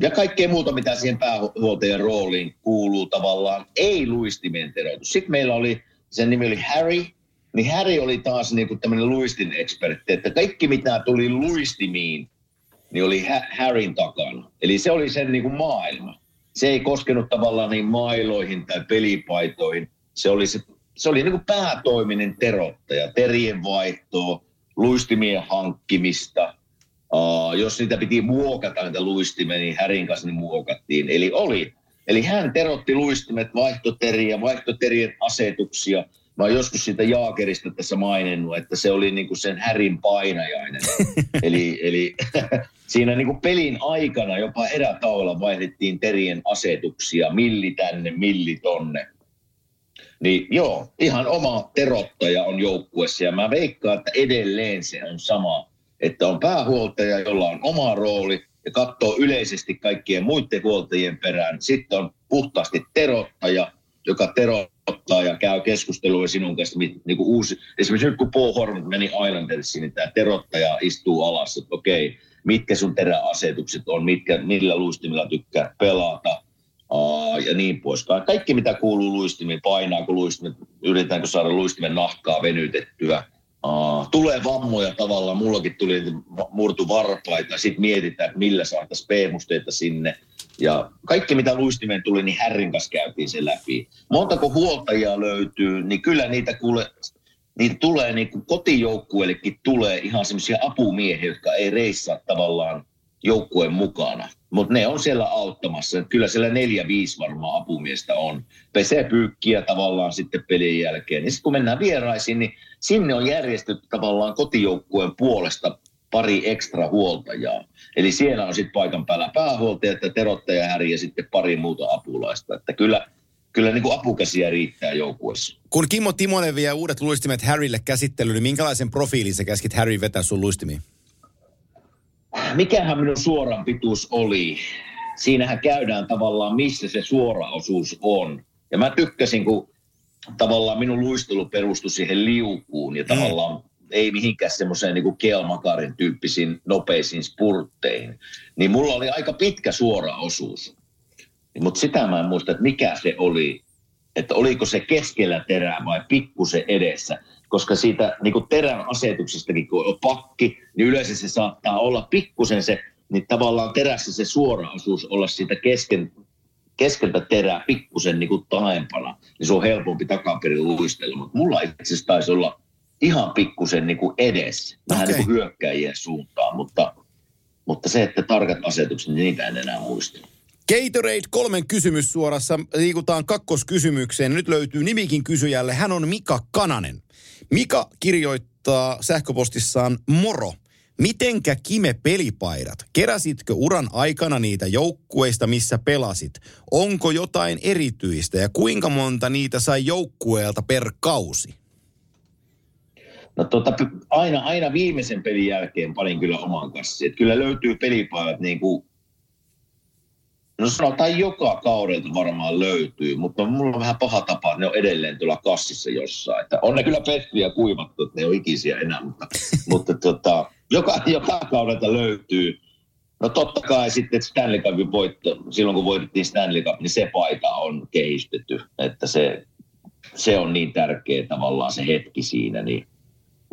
ja kaikkea muuta, mitä siihen päähuoltajan rooliin kuuluu tavallaan, ei luistimien teroitus. Sitten meillä oli, sen nimi oli Harry, niin Harry oli taas niin kuin tämmöinen luistin ekspertti, että kaikki mitä tuli luistimiin, niin oli Harryn takana. Eli se oli sen niin kuin maailma. Se ei koskenut tavallaan niin mailoihin tai pelipaitoihin. Se oli, se, se oli niin kuin päätoiminen terottaja, terien vaihtoa, luistimien hankkimista. Uh, jos niitä piti muokata, niitä luistimia, niin Härin kanssa ne muokattiin. Eli oli. Eli hän terotti luistimet, vaihtoteriä, vaihtoterien asetuksia – mä oon joskus siitä Jaakerista tässä maininnut, että se oli niinku sen härin painajainen. eli, eli siinä niinku pelin aikana jopa erätaolla vaihdettiin terien asetuksia, milli tänne, milli tonne. Niin joo, ihan oma terottaja on joukkuessa ja mä veikkaan, että edelleen se on sama, että on päähuoltaja, jolla on oma rooli ja katsoo yleisesti kaikkien muiden huoltajien perään. Sitten on puhtaasti terottaja, joka terottaa ja käy keskustelua sinun kanssa. Niin kuin uusi, esimerkiksi nyt kun Paul Horn meni Islandersiin, niin tämä terottaja istuu alas, että okei, mitkä sun teräasetukset on, mitkä, millä luistimilla tykkää pelata aa, ja niin poispäin. Kaikki mitä kuuluu luistimiin, painaako luistimet, yritetäänkö saada luistimen nahkaa venytettyä, Aa, tulee vammoja tavallaan, mullakin tuli murtu varpaita, sitten mietitään, että millä saataisiin peemusteita sinne. Ja kaikki mitä luistimeen tuli, niin Härrin kanssa käytiin se läpi. Montako huoltajaa löytyy, niin kyllä niitä kuule, niitä tulee niin kuin kotijoukkueellekin tulee ihan semmoisia apumiehiä, jotka ei reissaa tavallaan joukkueen mukana. Mutta ne on siellä auttamassa. Kyllä siellä neljä, viisi varmaan apumiestä on. Pesee pyykkiä tavallaan sitten pelin jälkeen. Ja sitten kun mennään vieraisiin, niin sinne on järjestetty tavallaan kotijoukkueen puolesta pari ekstra huoltajaa. Eli siellä on sitten paikan päällä päähuoltaja, että terottaja Häri ja sitten pari muuta apulaista. Että kyllä, kyllä niin kuin apukäsiä riittää joukkueessa. Kun Kimmo Timonen vie uudet luistimet Harrylle käsittelyyn, niin minkälaisen profiilin sä käskit Harry vetää sun luistimiin? Mikähän minun suoran pituus oli? Siinähän käydään tavallaan, missä se suora osuus on. Ja mä tykkäsin, kun tavallaan minun luistelu perustui siihen liukuun ja mm. tavallaan ei mihinkään semmoiseen niin Keelmakarin tyyppisiin nopeisiin spurtteihin. Niin mulla oli aika pitkä suora osuus. Mutta sitä mä en muista, että mikä se oli. Että oliko se keskellä terää vai pikkusen edessä. Koska siitä niin kuin terän asetuksestakin, kun on pakki, niin yleensä se saattaa olla pikkusen se, niin tavallaan terässä se suora osuus olla siitä kesken, keskeltä terää pikkusen niin kuin taempana, niin se on helpompi takaperin luistella. Mutta mulla itse asiassa taisi olla ihan pikkusen niin kuin edes, vähän okay. niin kuin hyökkäjien suuntaan, mutta, mutta se, että tarkat asetukset, niin niitä en enää muista. Gatorade kolmen kysymys suorassa. Liikutaan kakkoskysymykseen. Nyt löytyy nimikin kysyjälle. Hän on Mika Kananen. Mika kirjoittaa sähköpostissaan moro. Mitenkä kime pelipaidat? Keräsitkö uran aikana niitä joukkueista, missä pelasit? Onko jotain erityistä ja kuinka monta niitä sai joukkueelta per kausi? No tota, aina, aina viimeisen pelin jälkeen panin kyllä oman kassiin. Että kyllä löytyy pelipaikat niin kuin, no sanotaan joka kaudelta varmaan löytyy, mutta mulla on vähän paha tapa, että ne on edelleen tuolla kassissa jossain. Että on ne kyllä pesty ja kuivattu, että ne on ikisiä enää, mutta, mutta tota, joka, joka kaudelta löytyy. No totta kai sitten Stanley Cupin voitto, silloin kun voitettiin Stanley Cup, niin se paita on kehistetty, että se se on niin tärkeä tavallaan se hetki siinä. Niin.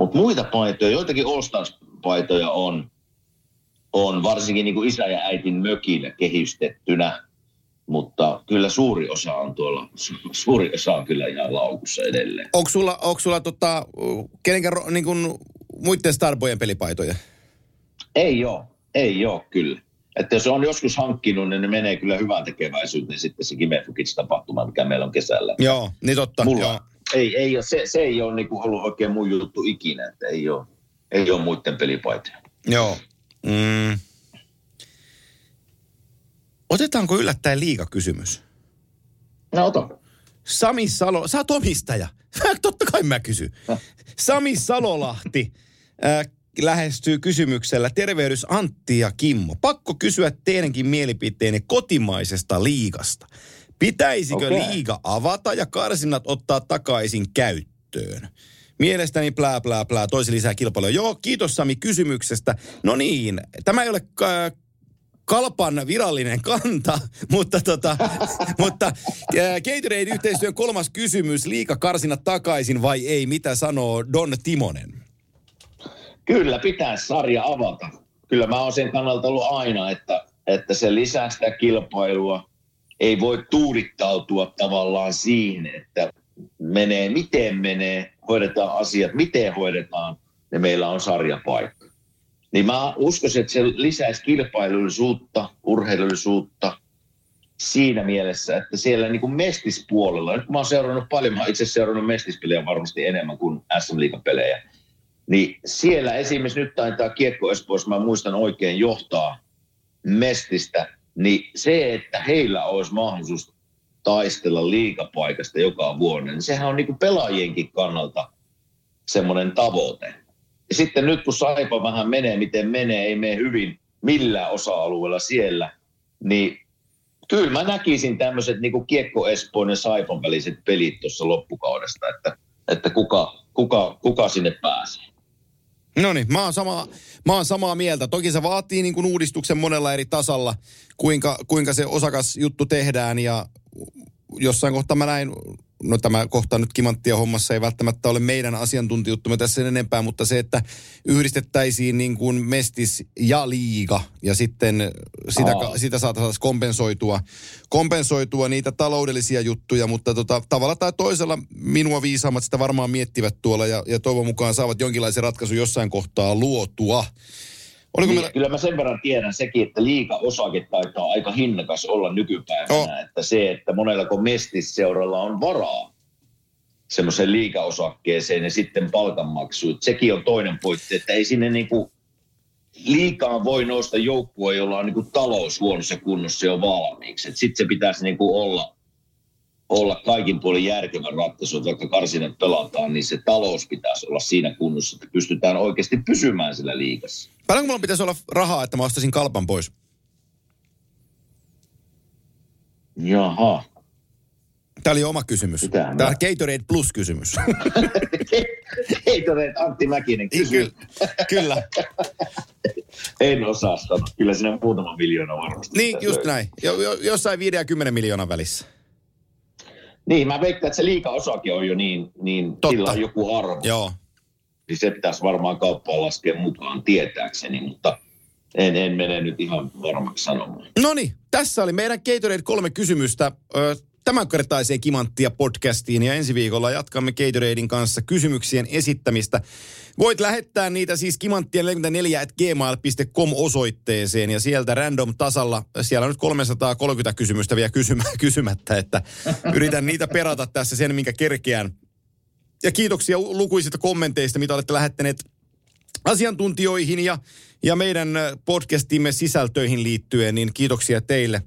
Mutta muita paitoja, joitakin All Stars-paitoja on, on varsinkin niin kuin isä ja äitin mökillä kehystettynä, mutta kyllä suuri osa on tuolla, suuri osa on kyllä ihan laukussa edelleen. Onko sulla, onko sulla tota, kenenkään niin kuin, muiden Starboyen pelipaitoja? Ei ole, ei ole kyllä. Että jos on joskus hankkinut, niin ne menee kyllä hyvään tekeväisyyteen sitten se Kimefukits-tapahtuma, mikä meillä on kesällä. Joo, niin totta. Mulla joo. Ei, ei ole, se, se ei ole niinku ollut oikein mun juttu ikinä, että ei ole, ei ole muiden pelipaitoja. Joo. Mm. Otetaanko yllättäen liiga kysymys? No ota. Sami Salo, sä oot omistaja. Totta kai mä kysyn. Sami Salolahti äh, lähestyy kysymyksellä tervehdys Antti ja Kimmo. Pakko kysyä teidänkin mielipiteeni kotimaisesta liigasta. Pitäisikö Okei. liiga avata ja karsinnat ottaa takaisin käyttöön? Mielestäni plää, plää, plää, toisi lisää kilpailua. Joo, kiitos Sami kysymyksestä. No niin, tämä ei ole äh, Kalpan virallinen kanta, mutta, tota, mutta äh, Gatorade-yhteistyön kolmas kysymys, liika karsinat takaisin vai ei, mitä sanoo Don Timonen? Kyllä pitäisi sarja avata. Kyllä mä oon sen kannalta ollut aina, että, että se lisää sitä kilpailua. Ei voi tuudittautua tavallaan siihen, että menee miten menee, hoidetaan asiat miten hoidetaan ja meillä on sarjapaikka. Niin mä uskoisin, että se lisäisi kilpailullisuutta, urheilullisuutta siinä mielessä, että siellä niin kuin mestispuolella, nyt kun mä oon seurannut paljon, mä oon itse seurannut mestispelejä varmasti enemmän kuin SM pelejä niin siellä esimerkiksi nyt taitaa Kiekko Espoossa, mä muistan oikein, johtaa Mestistä, niin se, että heillä olisi mahdollisuus taistella liikapaikasta joka vuonna, niin sehän on niin kuin pelaajienkin kannalta semmoinen tavoite. Ja sitten nyt kun Saipa vähän menee, miten menee, ei mene hyvin millään osa-alueella siellä, niin kyllä mä näkisin tämmöiset niin kuin Kiekko Espoon ja Saipan väliset pelit tuossa loppukaudesta, että, että kuka, kuka, kuka sinne pääsee. No niin, mä mä oon samaa mieltä. Toki se vaatii niin kuin uudistuksen monella eri tasalla, kuinka, kuinka se osakas juttu tehdään ja jossain kohtaa mä näin, no tämä kohta nyt kimanttia hommassa ei välttämättä ole meidän asiantuntijuttumme tässä sen enempää, mutta se, että yhdistettäisiin niin kuin mestis ja liiga ja sitten sitä, Aa. sitä saataisiin kompensoitua, kompensoitua niitä taloudellisia juttuja, mutta tota, tavalla tai toisella minua viisaammat sitä varmaan miettivät tuolla ja, ja toivon mukaan saavat jonkinlaisen ratkaisun jossain kohtaa luotua. Oliko Niin, meillä... Kyllä mä sen verran tiedän sekin, että liika osake taitaa aika hinnakas olla nykypäivänä. Oh. Että se, että monella mestisseuralla on varaa semmoiseen liikaosakkeeseen ja sitten palkanmaksuun. Sekin on toinen pointti, että ei sinne niinku liikaa voi nousta joukkue, jolla on niinku talous huonossa kunnossa jo valmiiksi. Sitten se pitäisi niinku olla, olla kaikin puolin järkevä ratkaisu, että vaikka karsinat pelataan, niin se talous pitäisi olla siinä kunnossa, että pystytään oikeasti pysymään sillä liikassa. Paljonko mulla pitäisi olla rahaa, että mä ostaisin kalpan pois? Jaha. Tämä oli oma kysymys. Mitähän Tämä mä- on Gatorade Plus-kysymys. Todella Antti Mäkinen kysy. kyllä, kyllä. En osaa sanoa. Kyllä siinä muutama miljoona varmasti. Niin, just löytyy. näin. Jo, jo, jossain 5 ja 10 miljoonan välissä. Niin, mä veikkaan, että se liika-osake on jo niin, niin Totta. sillä on joku arvo. Joo. Niin se pitäisi varmaan kauppaan laskea mukaan tietääkseni, mutta en, en mene nyt ihan varmaksi sanomaan. No niin, tässä oli meidän Gatorade kolme kysymystä tämänkertaiseen Kimanttia podcastiin ja ensi viikolla jatkamme Gatoradein kanssa kysymyksien esittämistä. Voit lähettää niitä siis kimanttia44 at gmail.com osoitteeseen ja sieltä random tasalla, siellä on nyt 330 kysymystä vielä kysymä, kysymättä, että yritän niitä perata tässä sen, minkä kerkeän. Ja kiitoksia lukuisista kommenteista, mitä olette lähettäneet asiantuntijoihin ja, ja meidän ö, podcastimme sisältöihin liittyen, niin kiitoksia teille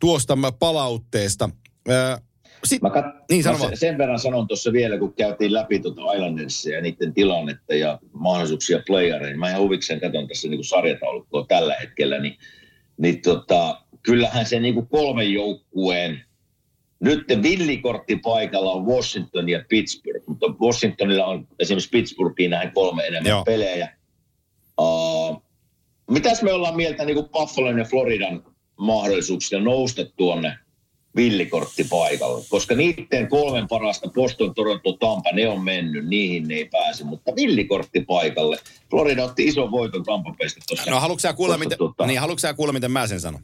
tuosta palautteesta. Ö, Sit, Mä kat- Niin, sano mä sen, sen verran sanon tuossa vielä, kun käytiin läpi tuota Islandersia ja niiden tilannetta ja mahdollisuuksia playereihin. Mä ihan huvikseen katson tässä niin sarjataulukkoa tällä hetkellä, niin, niin tota, kyllähän se niin kuin kolmen joukkueen nyt villikortti paikalla on Washington ja Pittsburgh, mutta Washingtonilla on esimerkiksi Pittsburghiin näin kolme enemmän Joo. Pelejä. Uh, mitäs me ollaan mieltä niin Buffalon ja Floridan mahdollisuuksista nousta tuonne villikortti paikalle, koska niiden kolmen parasta Boston, Toronto, Tampa, ne on mennyt, niihin ne ei pääse, mutta villikortti paikalle. Florida otti ison voiton Tampa Baysta tuossa. No haluatko kuulla, miten, tota- niin, haluatko kuulla, miten mä sen sanon?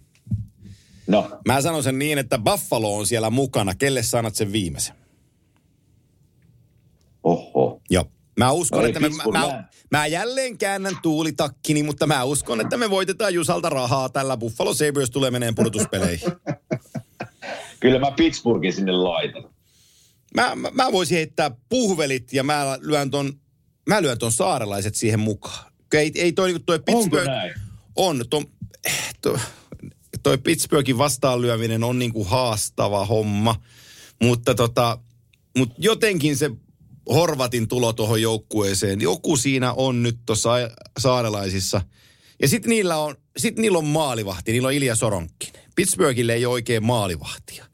No, Mä sanon sen niin, että Buffalo on siellä mukana. Kelle sanat sen viimeisen? oho. Joo. Mä uskon, Ei, että me, mä, mä, mä jälleen käännän tuulitakkini, mutta mä uskon, että me voitetaan Jusalta rahaa tällä. Buffalo Sabres tulee meneen pudotuspeleihin. Kyllä mä Pittsburghin sinne laitan. Mä, mä, mä voisin heittää puhvelit ja mä lyön ton, mä lyön ton saarelaiset siihen mukaan. Ei, ei toi, niinku toi Onko Pittsburgh... näin? On. Ton, to, toi Pittsburghin vastaanlyöminen on niinku haastava homma. Mutta tota, mut jotenkin se Horvatin tulo tuohon joukkueeseen, joku siinä on nyt tuossa saarelaisissa. Ja sitten niillä on, sit niillä on maalivahti, niillä on Ilja Soronkin. Pittsburghille ei ole oikein maalivahtia.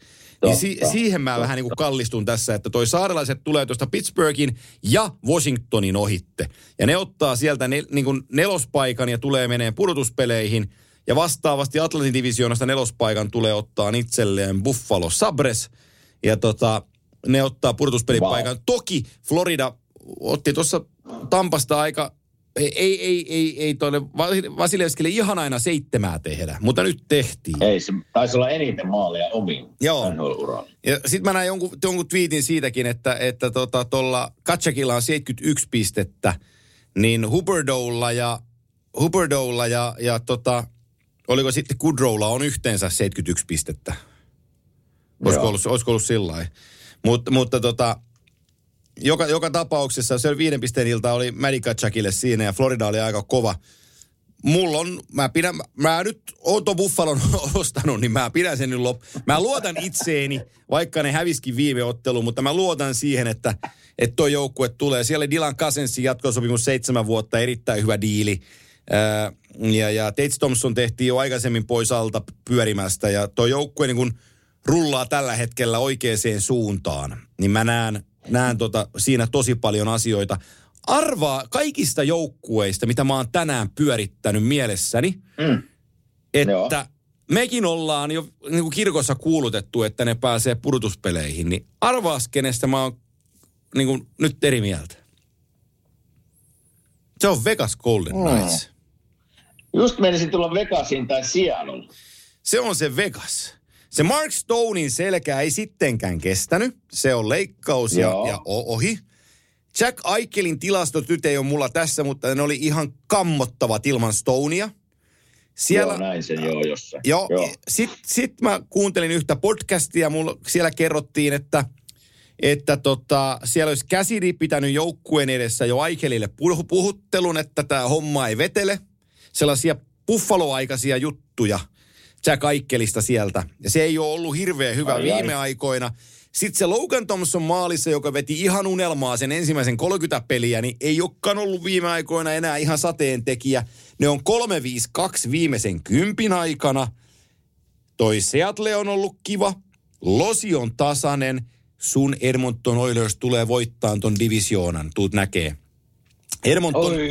Niin si- siihen mä vähän niin kuin kallistun tässä, että toi saarelaiset tulee tuosta Pittsburghin ja Washingtonin ohitte. Ja ne ottaa sieltä ne, niin kuin nelospaikan ja tulee meneen pudotuspeleihin. Ja vastaavasti Atlantin divisioonasta nelospaikan tulee ottaa itselleen Buffalo Sabres. Ja tota, ne ottaa pudotuspelipaikan. Wow. Toki Florida otti tuossa Tampasta aika, ei, ei, ei, ei, ei tuolle Vasilevskille ihan aina seitsemää tehdä, mutta nyt tehtiin. Ei, se taisi olla eniten maaleja omiin Joo. Ja sitten mä näin jonkun, jonkun tweetin siitäkin, että että tota, tuolla Katsakilla on 71 pistettä, niin Huberdoulla ja, Huberdoulla ja, ja tota, oliko sitten Goodrowlla on yhteensä 71 pistettä. Olisiko ollut, olisiko ollut sillä lailla. Mutta, tota, joka, joka tapauksessa se viiden pisteen ilta oli Maddie Katsakille siinä ja Florida oli aika kova. Mulla on, mä pidän, mä nyt oon tuon Buffalon ostanut, niin mä pidän sen nyt lop. Mä luotan itseeni, vaikka ne häviskin viime otteluun, mutta mä luotan siihen, että että toi joukkue tulee. Siellä oli Dylan Cousinsin jatkosopimus seitsemän vuotta, erittäin hyvä diili. Ää, ja, ja Tates Thompson tehtiin jo aikaisemmin pois alta pyörimästä ja tuo joukkue niin kun rullaa tällä hetkellä oikeaan suuntaan. Niin mä näen, näen tota, siinä tosi paljon asioita. Arvaa kaikista joukkueista, mitä mä oon tänään pyörittänyt mielessäni, Mm. että Joo. mekin ollaan jo niin kuin kirkossa kuulutettu, että ne pääsee pudotuspeleihin. Niin arvaas, kenestä mä oon niin kuin, nyt eri mieltä. Se on Vegas Golden Mm. Just menisin tulla Vegasiin tai Seattle. Se on se Vegas. Se Mark Stonein selkä ei sittenkään kestänyt. Se on leikkaus ja, Joo. ja ohi. Jack Aikelin tilastot nyt ei ole mulla tässä, mutta ne oli ihan kammottavat ilman Stonea. Siellä, Joo, näin sen joo jossain. Joo, Joo. sitten sit mä kuuntelin yhtä podcastia, mulla siellä kerrottiin, että, että tota, siellä olisi käsidi pitänyt joukkueen edessä jo Aikelille puh- puhuttelun, että tämä homma ei vetele. Sellaisia buffaloaikaisia juttuja Jack Aikelista sieltä. Ja se ei ole ollut hirveän hyvä Ai, viime ai. aikoina. Sitten se Logan Thompson maalissa, joka veti ihan unelmaa sen ensimmäisen 30 peliä, niin ei olekaan ollut viime aikoina enää ihan sateentekijä. Ne on 3-5-2 viimeisen kympin aikana. Toi Seattle on ollut kiva. Losi on tasainen. Sun Edmonton Oilers tulee voittaa ton divisioonan. Tuut näkee. Edmonton, Oi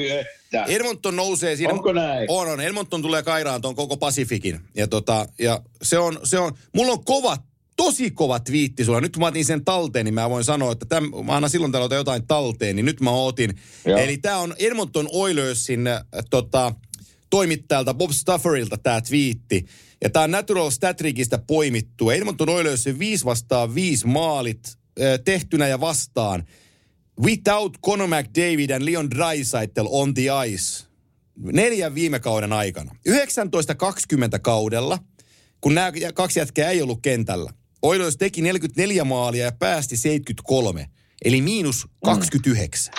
että. Edmonton nousee siinä. Onko näin? On, on. Edmonton tulee kairaan tuon koko Pasifikin. Ja, tota, ja se on, se on, mulla on kova, tosi kova twiitti sulla. Nyt kun mä otin sen talteen, niin mä voin sanoa, että täm, mä aina silloin täällä otan jotain talteen, niin nyt mä otin. Joo. Eli tää on Edmonton Oilersin äh, tota, toimittajalta Bob Stufferilta tämä twiitti. Ja tämä on Natural Statrikista poimittu. Edmonton Oilersin 5 vastaan 5 maalit äh, tehtynä ja vastaan. Without Conor McDavid and Leon Draisaitl on the ice. Neljän viime kauden aikana. 19-20 kaudella, kun nämä kaksi jätkää ei ollut kentällä. Oilers teki 44 maalia ja päästi 73, eli miinus 29.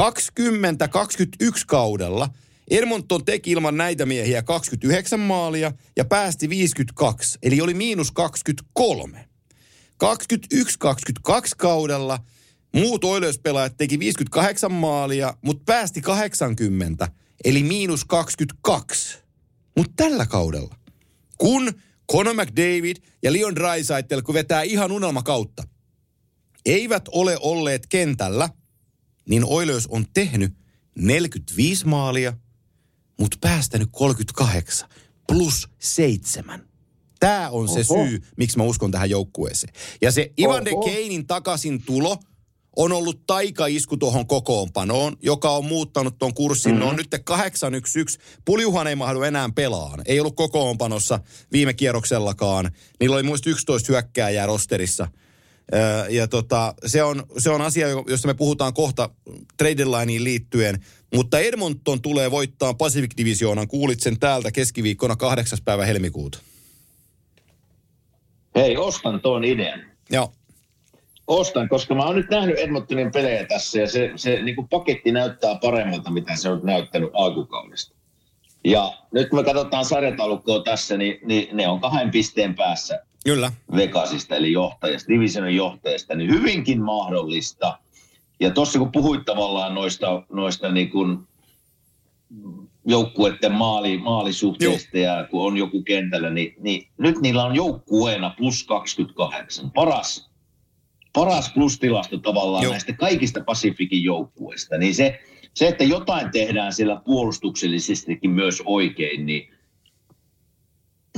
20-21 kaudella Edmonton teki ilman näitä miehiä 29 maalia ja päästi 52, eli oli miinus 23. 21-22 kaudella muut Oilers-pelaajat teki 58 maalia, mutta päästi 80, eli miinus 22. Mutta tällä kaudella, kun Conor McDavid ja Leon Draisaitl, kun vetää ihan unelmakautta, eivät ole olleet kentällä, niin Oilers on tehnyt 45 maalia, mutta päästänyt 38 plus 7. Tämä on se Oho. syy, miksi mä uskon tähän joukkueeseen. Ja se Ivan de Oho. Keinin takaisin tulo on ollut taikaisku tuohon kokoonpanoon, joka on muuttanut tuon kurssin. Mm-hmm. Ne on nyt 8-1-1. Puljuhan ei mahdu enää pelaan. Ei ollut kokoonpanossa viime kierroksellakaan. Niillä oli muista 11 hyökkääjää rosterissa. Öö, Ja tota, se, on, se on asia, josta me puhutaan kohta trade lineen liittyen. Mutta Edmonton tulee voittaa Pacific Divisioonan. Kuulit sen täältä keskiviikkona 8. päivä helmikuuta. Hei, ostan tuon idean. Joo. Ostan, koska mä oon nyt nähnyt Edmontonin pelejä tässä ja se, se niin kuin paketti näyttää paremmalta, mitä se on näyttänyt alkukaudesta. Ja nyt kun me katsotaan sarjataulukkoa tässä, niin, niin ne on kahden pisteen päässä Kyllä. Vegasista, eli johtajasta, divisionin johtajasta, niin hyvinkin mahdollista. Ja tuossa kun puhuit tavallaan noista, noista niin kuin joukkueiden maali, maalisuhteista ja kun on joku kentällä, niin, niin nyt niillä on joukkueena plus 28. Paras, paras plus-tilasto tavallaan Joo. Näistä kaikista Pasifikin joukkueista. Niin se, se, että jotain tehdään siellä puolustuksellisestikin myös oikein, niin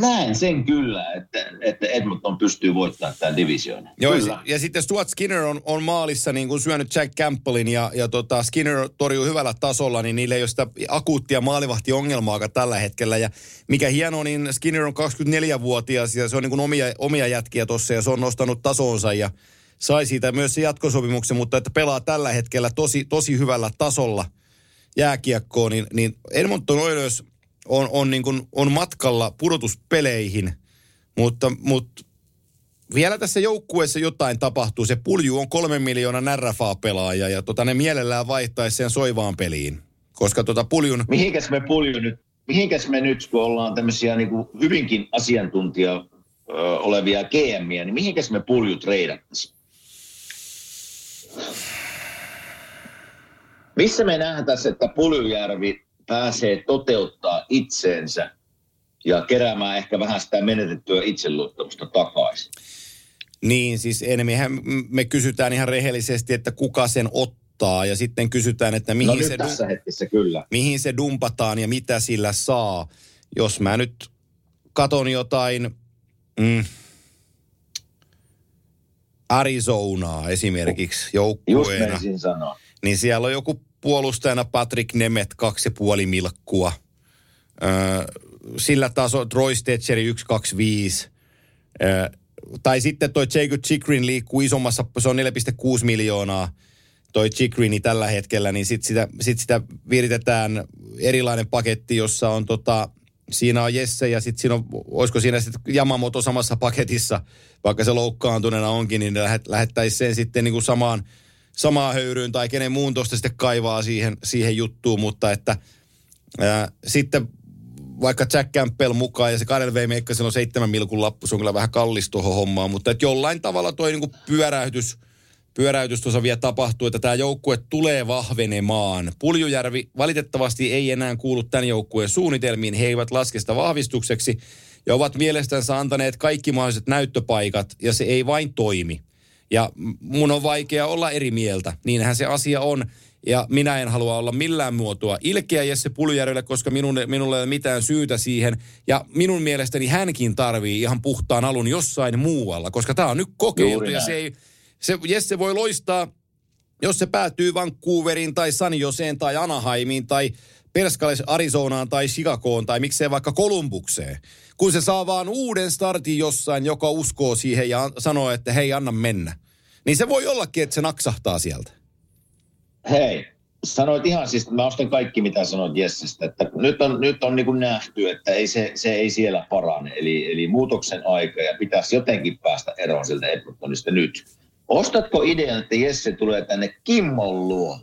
näen sen kyllä, että, että Edmonton pystyy voittamaan tämän divisioonan. Joo, ja, kyllä. ja sitten Stuart Skinner on, on maalissa niin kuin syönyt Jack Campbellin ja, ja tota Skinner torjuu hyvällä tasolla, niin niillä ei ole sitä akuuttia maalivahtiongelmaa tällä hetkellä. Ja mikä hienoa, niin Skinner on 24-vuotias ja se on niin kuin omia, omia jätkiä tuossa ja se on nostanut tasonsa ja sai siitä myös se jatkosopimuksen, mutta että pelaa tällä hetkellä tosi, tosi hyvällä tasolla jääkiekkoon, niin, niin Edmonton Oilers on, on, niin kuin, on matkalla pudotuspeleihin, mutta, mutta vielä tässä joukkueessa jotain tapahtuu. Se pulju on kolmen miljoonan RFA-pelaaja ja tota, ne mielellään vaihtaisi sen soivaan peliin. Koska tota puljun, Mihinkäs me pulju nyt, mihinkäs me nyt, kun ollaan tämmöisiä niin kuin hyvinkin asiantuntija ö, olevia GMiä, niin mihinkäs me pulju treidattaisiin? Missä me nähdään tässä, että Puljujärvi pääsee toteuttaa itseensä ja keräämään ehkä vähän sitä menetettyä itseluottamusta takaisin? niin siis enemmän me kysytään ihan rehellisesti, että kuka sen ottaa ja sitten kysytään, että mihin, No se, tässä hetkessä kyllä. mihin se dumpataan ja mitä sillä saa. Jos mä nyt katon jotain mm, Arizonaa esimerkiksi Just joukkueena. menisin sanoa. niin siellä on joku puolustajana Patrick Nemet, kaksi puoli milkkua. Öö, sillä taso Troy Stetcheri 125. Öö, tai sitten toi Jacob Chikrin liikkuu isommassa, se on 4,6 miljoonaa toi Chikrini tällä hetkellä, niin sitten sitä, sit sitä viritetään erilainen paketti, jossa on tota, siinä on Jesse ja sitten siinä on, olisiko siinä sitten Yamamoto samassa paketissa, vaikka se loukkaantuneena onkin, niin lähet, lähettäisiin sen sitten niin kuin samaan, samaan höyryyn tai kenen muun tuosta sitten kaivaa siihen, siihen juttuun, mutta että ää, sitten vaikka Jack Campbell mukaan ja se Karel V. Meikkasen on seitsemän milkun lappu, se on kyllä vähän kallis tuohon hommaan, mutta että jollain tavalla toi niinku pyöräytys, pyöräytys tuossa vielä tapahtuu, että tämä joukkue tulee vahvenemaan. Puljujärvi valitettavasti ei enää kuulu tämän joukkueen suunnitelmiin, he eivät laske sitä vahvistukseksi ja ovat mielestänsä antaneet kaikki mahdolliset näyttöpaikat ja se ei vain toimi. Ja mun on vaikea olla eri mieltä, niinhän se asia on. Ja minä en halua olla millään muotoa ilkeä Jesse Puljärvelle, koska minun, minulla ei ole mitään syytä siihen. Ja minun mielestäni hänkin tarvii ihan puhtaan alun jossain muualla, koska tämä on nyt kokeiltu ja se ei, se, Jesse voi loistaa, jos se päätyy Vancouveriin tai San Joseen tai Anaheimiin tai Perskales Arizonaan tai Chicagoon tai miksei vaikka Kolumbukseen. Kun se saa vaan uuden startin jossain, joka uskoo siihen ja an- sanoo, että hei, anna mennä. Niin se voi ollakin, että se naksahtaa sieltä. Hei, sanoit ihan siis, mä ostan kaikki mitä sanoit Jessestä, että nyt on, nyt on niin kuin nähty, että ei se, se ei siellä parane, eli, eli muutoksen aika ja pitäisi jotenkin päästä eroon sieltä Edmontonista nyt. Ostatko idean, että Jesse tulee tänne Kimmon luo?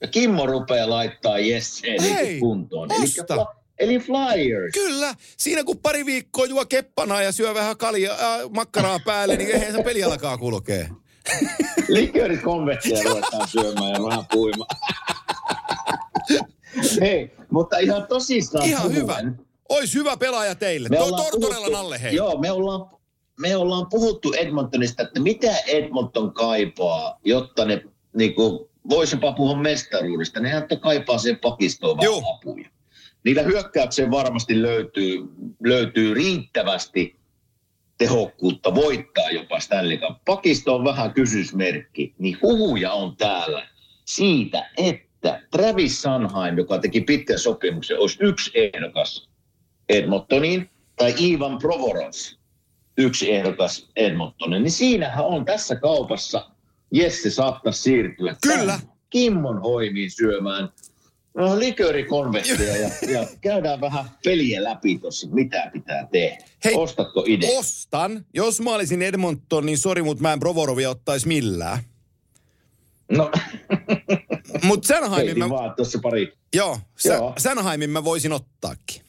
Ja Kimmo rupeaa laittaa Jesseen Hei, niin kuntoon. Eli, osta. eli Flyers. Kyllä, siinä kun pari viikkoa juo keppana ja syö vähän kalia, äh, makkaraa päälle, niin eihän se peli alkaa kulkee. Liköörit konvektia ruvetaan syömään ja vähän puimaan. Hei, mutta ihan tosissaan Ihan puhuen, hyvä. Ois hyvä pelaaja teille. Me Toi ollaan Tortorella puhuttu- alle hei. Joo, me ollaan, me ollaan puhuttu Edmontonista, että mitä Edmonton kaipaa, jotta ne niinku, voisi jopa puhua mestaruudesta. Ne että kaipaa sen pakistoon vähän apuja. Niillä hyökkäykseen varmasti löytyy, löytyy riittävästi tehokkuutta voittaa jopa Stanley Cup. Pakisto on vähän kysymysmerkki, niin huhuja on täällä siitä, että Travis Sanheim, joka teki pitkän sopimuksen, olisi yksi ehdokas Edmontoniin, tai Ivan Provorov, yksi ehdokas Edmontoniin, niin siinähän on tässä kaupassa Jesse saattaa siirtyä Kyllä. Kimmon hoimiin syömään no, likörikonvekteja ja, ja käydään vähän peliä läpi tuossa, mitä pitää tehdä. Hei, Ostatko idea? Ostan. Jos mä olisin Edmonton, niin sori, mutta mä en Provorovia ottaisi millään. No, Mutta Sanheimin mä, vaan tuossa pari. joo, Joo. Sanheimin mä voisin ottaakin.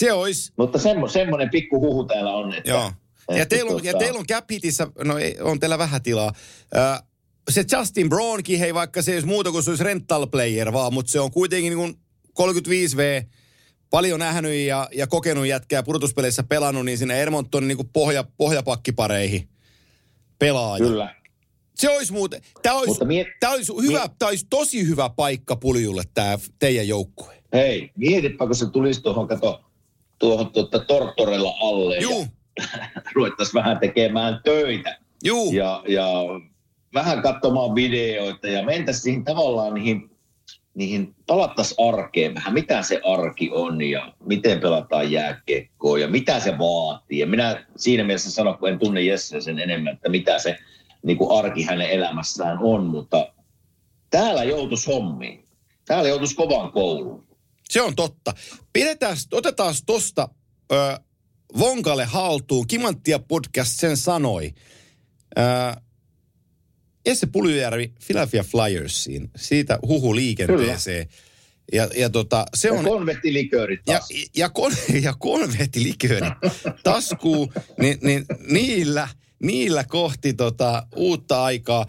Se olisi, Mutta semmo, semmoinen pikku huhu täällä on, että... joo. Ja että teillä on, ja tota- teillä on cap hitissä, no ei, on teillä vähän tilaa. Ö, se Justin Brownkin, hei vaikka se ei olisi muuta kuin se olisi rental player vaan, mutta se on kuitenkin niin kuin 35V, paljon nähnyt ja, ja kokenut jätkää pudotuspeleissä pelannut, niin sinne Edmonton niin kuin pohja, pohjapakkipareihin pelaaja. Kyllä. Se olisi muuten, tämä olisi, miet- tämä olisi, hyvä, tämä olisi tosi hyvä paikka puljulle tämä teidän joukkue. Hei, mietipä, kun se tulisi tuohon, kato, tuohon tuota, Tortorella alle Juu, ja ruvettaisiin vähän tekemään töitä juu. ja, ja vähän katsomaan videoita ja mentäisiin siihen tavallaan niihin, niihin palattaisiin arkeen vähän, mitä se arki on ja miten pelataan jääkiekkoa ja mitä se vaatii. Ja minä siinä mielessä sanon, kun en tunne Jesse sen enemmän, että mitä se niin kuin arki hänen elämässään on, mutta täällä joutuisi hommiin. Täällä joutuisi kovan kouluun. Se on totta. Pidetään, otetaan tosta ö, Vonkalle haltuun. Kimanttia podcast sen sanoi. Ö, Jesse Puljujärvi Philadelphia Flyersiin. Siitä huhu liikenteeseen. Ja, ja tota, se Ja on... konvehtiliköörit Ja, ja, kon, ja konvehtilikööri taskuu, niin, niin niillä, niillä kohti tota uutta aikaa.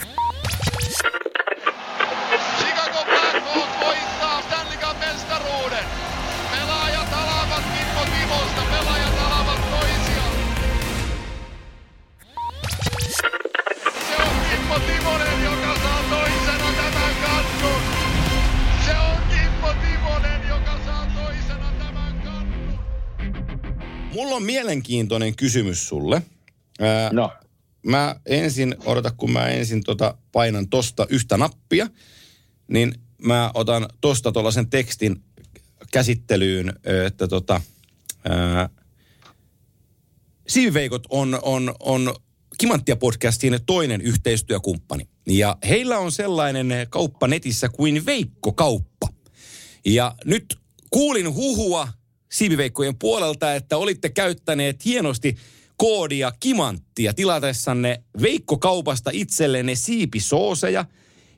Mulla on mielenkiintoinen kysymys sulle. Ää, No, mä ensin, odota kun mä ensin tota painan tosta yhtä nappia, niin mä otan tosta tuollaisen tekstin käsittelyyn, että tota, ää, on, on, on Kimanttia podcastin toinen yhteistyökumppani. Ja heillä on sellainen kauppa netissä kuin Veikko Kauppa. Ja nyt kuulin huhua siiviveikkojen puolelta, että olitte käyttäneet hienosti koodia Kimanttia tilatessanne Veikko-kaupasta itsellenne siipisooseja.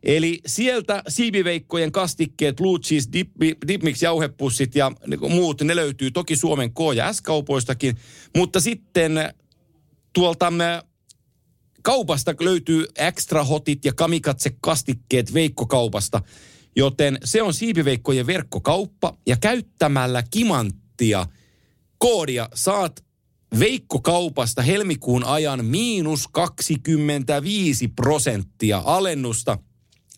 Eli sieltä siipiveikkojen kastikkeet, blue cheese, dip, dipmix, jauhepussit ja niinku muut, ne löytyy toki Suomen K- ja S-kaupoistakin. Mutta sitten tuolta me kaupasta löytyy extra hotit ja kamikatse kastikkeet Veikko-kaupasta. Joten se on siipiveikkojen verkkokauppa ja käyttämällä kimanttia koodia saat Veikko-kaupasta helmikuun ajan miinus 25 prosenttia alennusta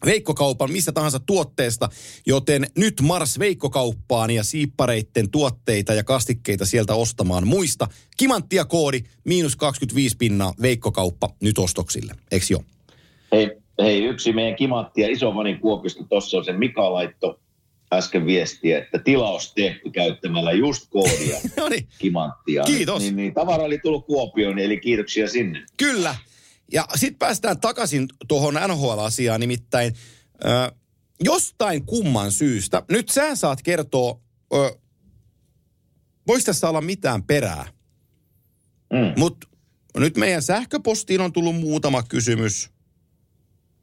Veikkokaupan mistä tahansa tuotteesta, joten nyt Mars Veikkokauppaan ja siippareitten tuotteita ja kastikkeita sieltä ostamaan muista. Kimanttia koodi, miinus 25 pinnaa Veikkokauppa nyt ostoksille, eikö jo? hei, hei, yksi meidän kimatti ja iso vani Kuopista, tuossa on se Mika laitto äsken viestiä, että tilaus tehty käyttämällä just koodia No niin, kimanttia. Kiitos. Niin, niin tavara oli tullut Kuopioon, eli kiitoksia sinne. Kyllä. Ja sitten päästään takaisin tuohon NHL-asiaan, nimittäin ö, jostain kumman syystä, nyt sä saat kertoa, ö, voisi tässä olla mitään perää, Mm. mutta nyt meidän sähköpostiin on tullut muutama kysymys.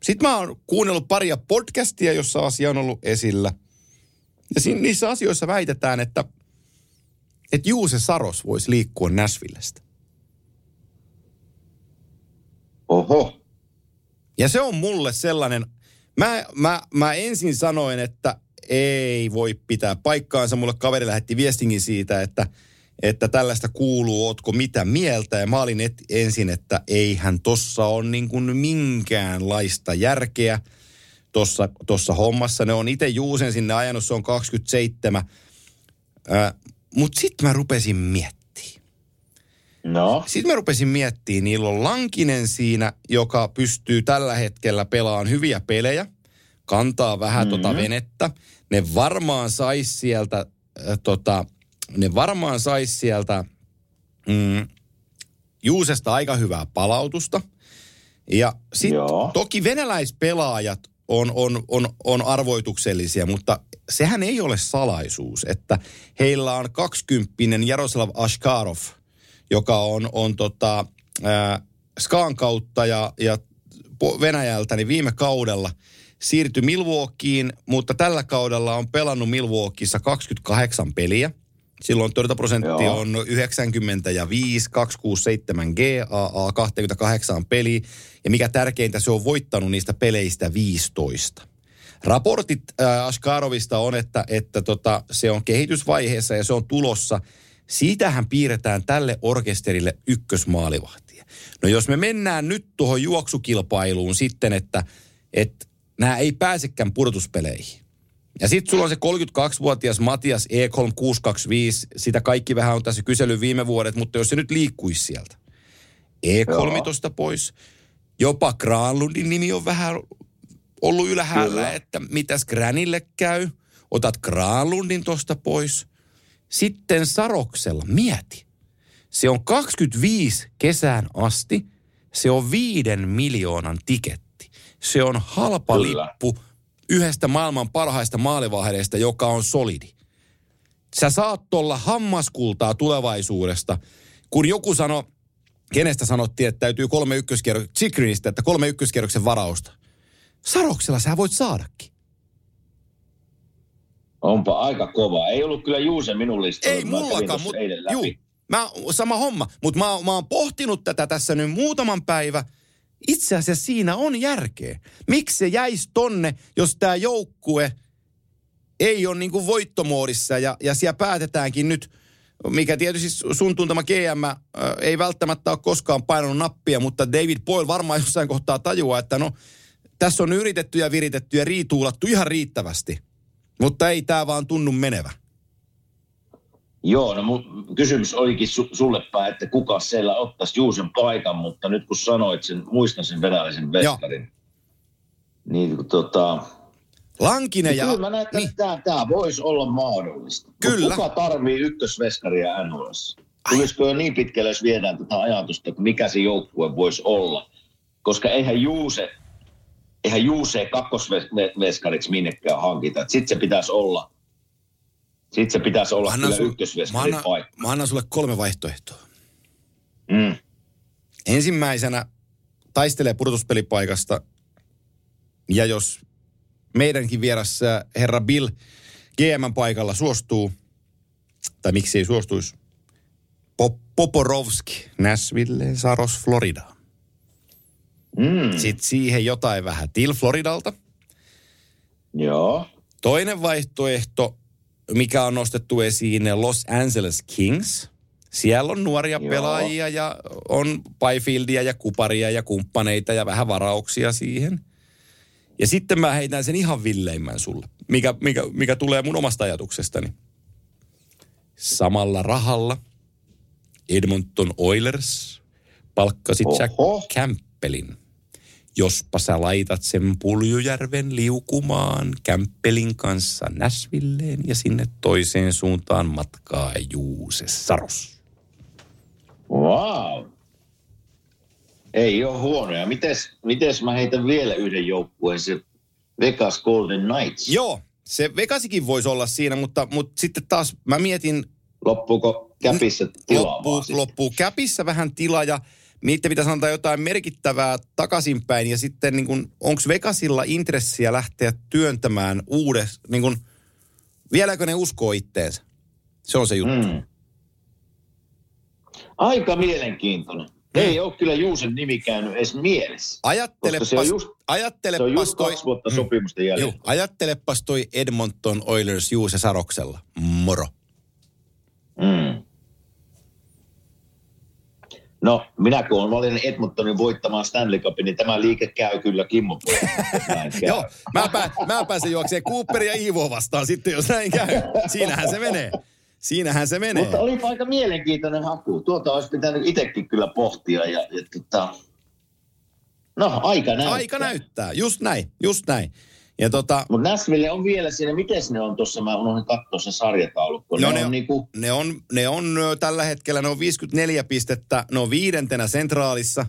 Sitten mä oon kuunnellut paria podcastia, jossa asia on ollut esillä. Ja niissä asioissa väitetään, että, että Juuse Saros voisi liikkua Nashvillestä. Oho, Ja se on mulle sellainen, mä, mä, mä ensin sanoin, että ei voi pitää paikkaansa. Mulle kaveri lähetti viestinkin siitä, että, että tällaista kuuluu, ootko mitä mieltä. Ja mä olin et, ensin, että eihän tossa on niin kuin minkäänlaista järkeä tossa, tossa hommassa. Ne on itse Juusen sinne ajanut, se on 27. Mutta sitten mä rupesin miettimään. No, Sitten mä rupesin miettimään, niillä on Lankinen siinä, joka pystyy tällä hetkellä pelaamaan hyviä pelejä, kantaa vähän mm-hmm. tota venettä. Ne varmaan sais sieltä, äh, tota, ne varmaan sais sieltä mm, Juusesta aika hyvää palautusta. Ja sitten toki venäläispelaajat on, on, on, on arvoituksellisia, mutta sehän ei ole salaisuus, että heillä on 20 Jaroslav Ashkarov, joka on, on tota, ää, Skaan kautta ja, ja Venäjältä niin viime kaudella siirtyi Milwaukeeen, mutta tällä kaudella on pelannut Milwaukeeissa 28 peliä. Silloin torjuntaprosentti Joo. on 95, 267 GAA, 28 peliä. Ja mikä tärkeintä, se on voittanut niistä peleistä 15. Raportit äh, Ashkarovista on, että, että tota, se on kehitysvaiheessa ja se on tulossa. Siitähän piirretään tälle orkesterille ykkösmaalivahtia. No jos me mennään nyt tuohon juoksukilpailuun sitten, että, että nämä ei pääsekään pudotuspeleihin. Ja sitten sulla on se 32-vuotias Matias Ekholm 625, sitä kaikki vähän on tässä kysely viime vuodet, mutta jos se nyt liikkuisi sieltä. Ekholmi Joo. tosta pois. Jopa Granlundin nimi on vähän ollut ylhäällä, Kyllä. että mitäs Gränille käy. Otat Granlundin tosta pois. Sitten Saroksella, mieti. Se on 25 kesään asti. Se on viiden miljoonan tiketti. Se on halpa Kyllä. lippu yhdestä maailman parhaista maalivahdeista, joka on solidi. Sä saat tuolla hammaskultaa tulevaisuudesta. Kun joku sanoi, kenestä sanottiin, että täytyy kolme ykköskierroksen, Chikrinistä, että kolme ykköskierroksen varausta. Saroksella sä voit saadakin. onpa aika kova. Ei ollut kyllä Juuse minun listalla. Ei mullakaan, mutta mä, sama homma. Mutta mä, mä oon pohtinut tätä tässä nyt muutaman päivä. Itse asiassa siinä on järkeä. Miksi se jäisi tonne, jos tämä joukkue ei ole niinku voittomoodissa ja, ja siellä päätetäänkin nyt, mikä tietysti sun tuntema GM äh, ei välttämättä ole koskaan painanut nappia, mutta David Boyle varmaan jossain kohtaa tajuaa, että no tässä on yritetty ja viritetty ja riituulattu ihan riittävästi. Mutta ei tämä vaan tunnu menevä. Joo, no mun kysymys olikin su, sulle päin, että kuka siellä ottaisi Juusen paikan, mutta nyt kun sanoit sen, muistan sen venäläisen veskarin. Niin kun tota, Lankinen ja... kyllä mä näen, että niin, tämä, tämä voisi olla mahdollista. Mut Kyllä. Kuka tarvii ykkösveskaria NHS? Tulisiko jo niin pitkälle, jos viedään tätä ajatusta, että mikä se joukkue voisi olla? Koska eihän Juuse, eihän Juuse kakkosveskariksi minnekään hankita. Sitten se pitäisi olla, sitten se pitäisi olla kyllä sul, ykkösveskarin paikka. mä annan sulle kolme vaihtoehtoa. Mm. Ensimmäisenä taistelee pudotuspelipaikasta. Ja jos meidänkin vieressä herra Bill GM paikalla suostuu, tai miksi ei suostuisi, Pop- Poporovski, Nashville, Saros, Florida. Mm. Sitten siihen jotain vähän Till Floridalta. Joo. Toinen vaihtoehto, mikä on nostettu esiin, Los Angeles Kings. Siellä on nuoria Joo. pelaajia ja on Byfieldia ja Kuparia ja kumppaneita ja vähän varauksia siihen. Ja sitten mä heitän sen ihan villeimmän sulle, mikä, mikä, mikä tulee mun omasta ajatuksestani. Samalla rahalla Edmonton Oilers palkkasi Jack Oho. Campbellin. Jospa sä laitat sen Puljujärven liukumaan Kämppelin kanssa Näsvilleen ja sinne toiseen suuntaan matkaa Juuse Saros. Wow. Ei ole huonoja. Mites, mites mä heitän vielä yhden joukkueen, se Vegas Golden Knights. Joo, se Vegasikin voisi olla siinä, mutta, mutta sitten taas mä mietin, Loppuuko käpissä tilaa loppuu, loppuu käpissä vähän tila ja niiden pitäisi antaa jotain merkittävää takaisinpäin ja sitten niin onko Vegasilla intressiä lähteä työntämään uudes, niin kuin, vieläkö ne uskoo itteensä? Se on se juttu. Mm. Aika mielenkiintoinen. Ei ole kyllä Juusen nimi käynyt edes mielessä. Ajattelepas, se on just- Se on ajattelepas just toi, kaksi vuotta Mm. sopimusta jäljellä. juu, ajattelepas toi Edmonton Oilers Juuse Saroksella. Moro. Mm. No, minä kun olen valinnut Edmontonin voittamaan Stanley Cupin, niin tämä liike käy kyllä Kimmo. Joo, mä, pää, mä pääsen juokseen Cooperia ja Iivoa vastaan sitten, jos näin käy. Siinähän se menee. Siinähän se menee. Mutta oli aika mielenkiintoinen haku. Tuota olisi pitänyt itsekin kyllä pohtia. Ja, ja tota, no, aika näyttää. Aika näyttää, just näin, just näin. Ja tota, Mutta Nashville on vielä siinä, miten ne on tuossa, mä unohdin katsoa se sarjataulukko. No ne, ne on niinku, ne on, ne on tällä hetkellä, ne on 54 pistettä, ne on viidentenä sentraalissa.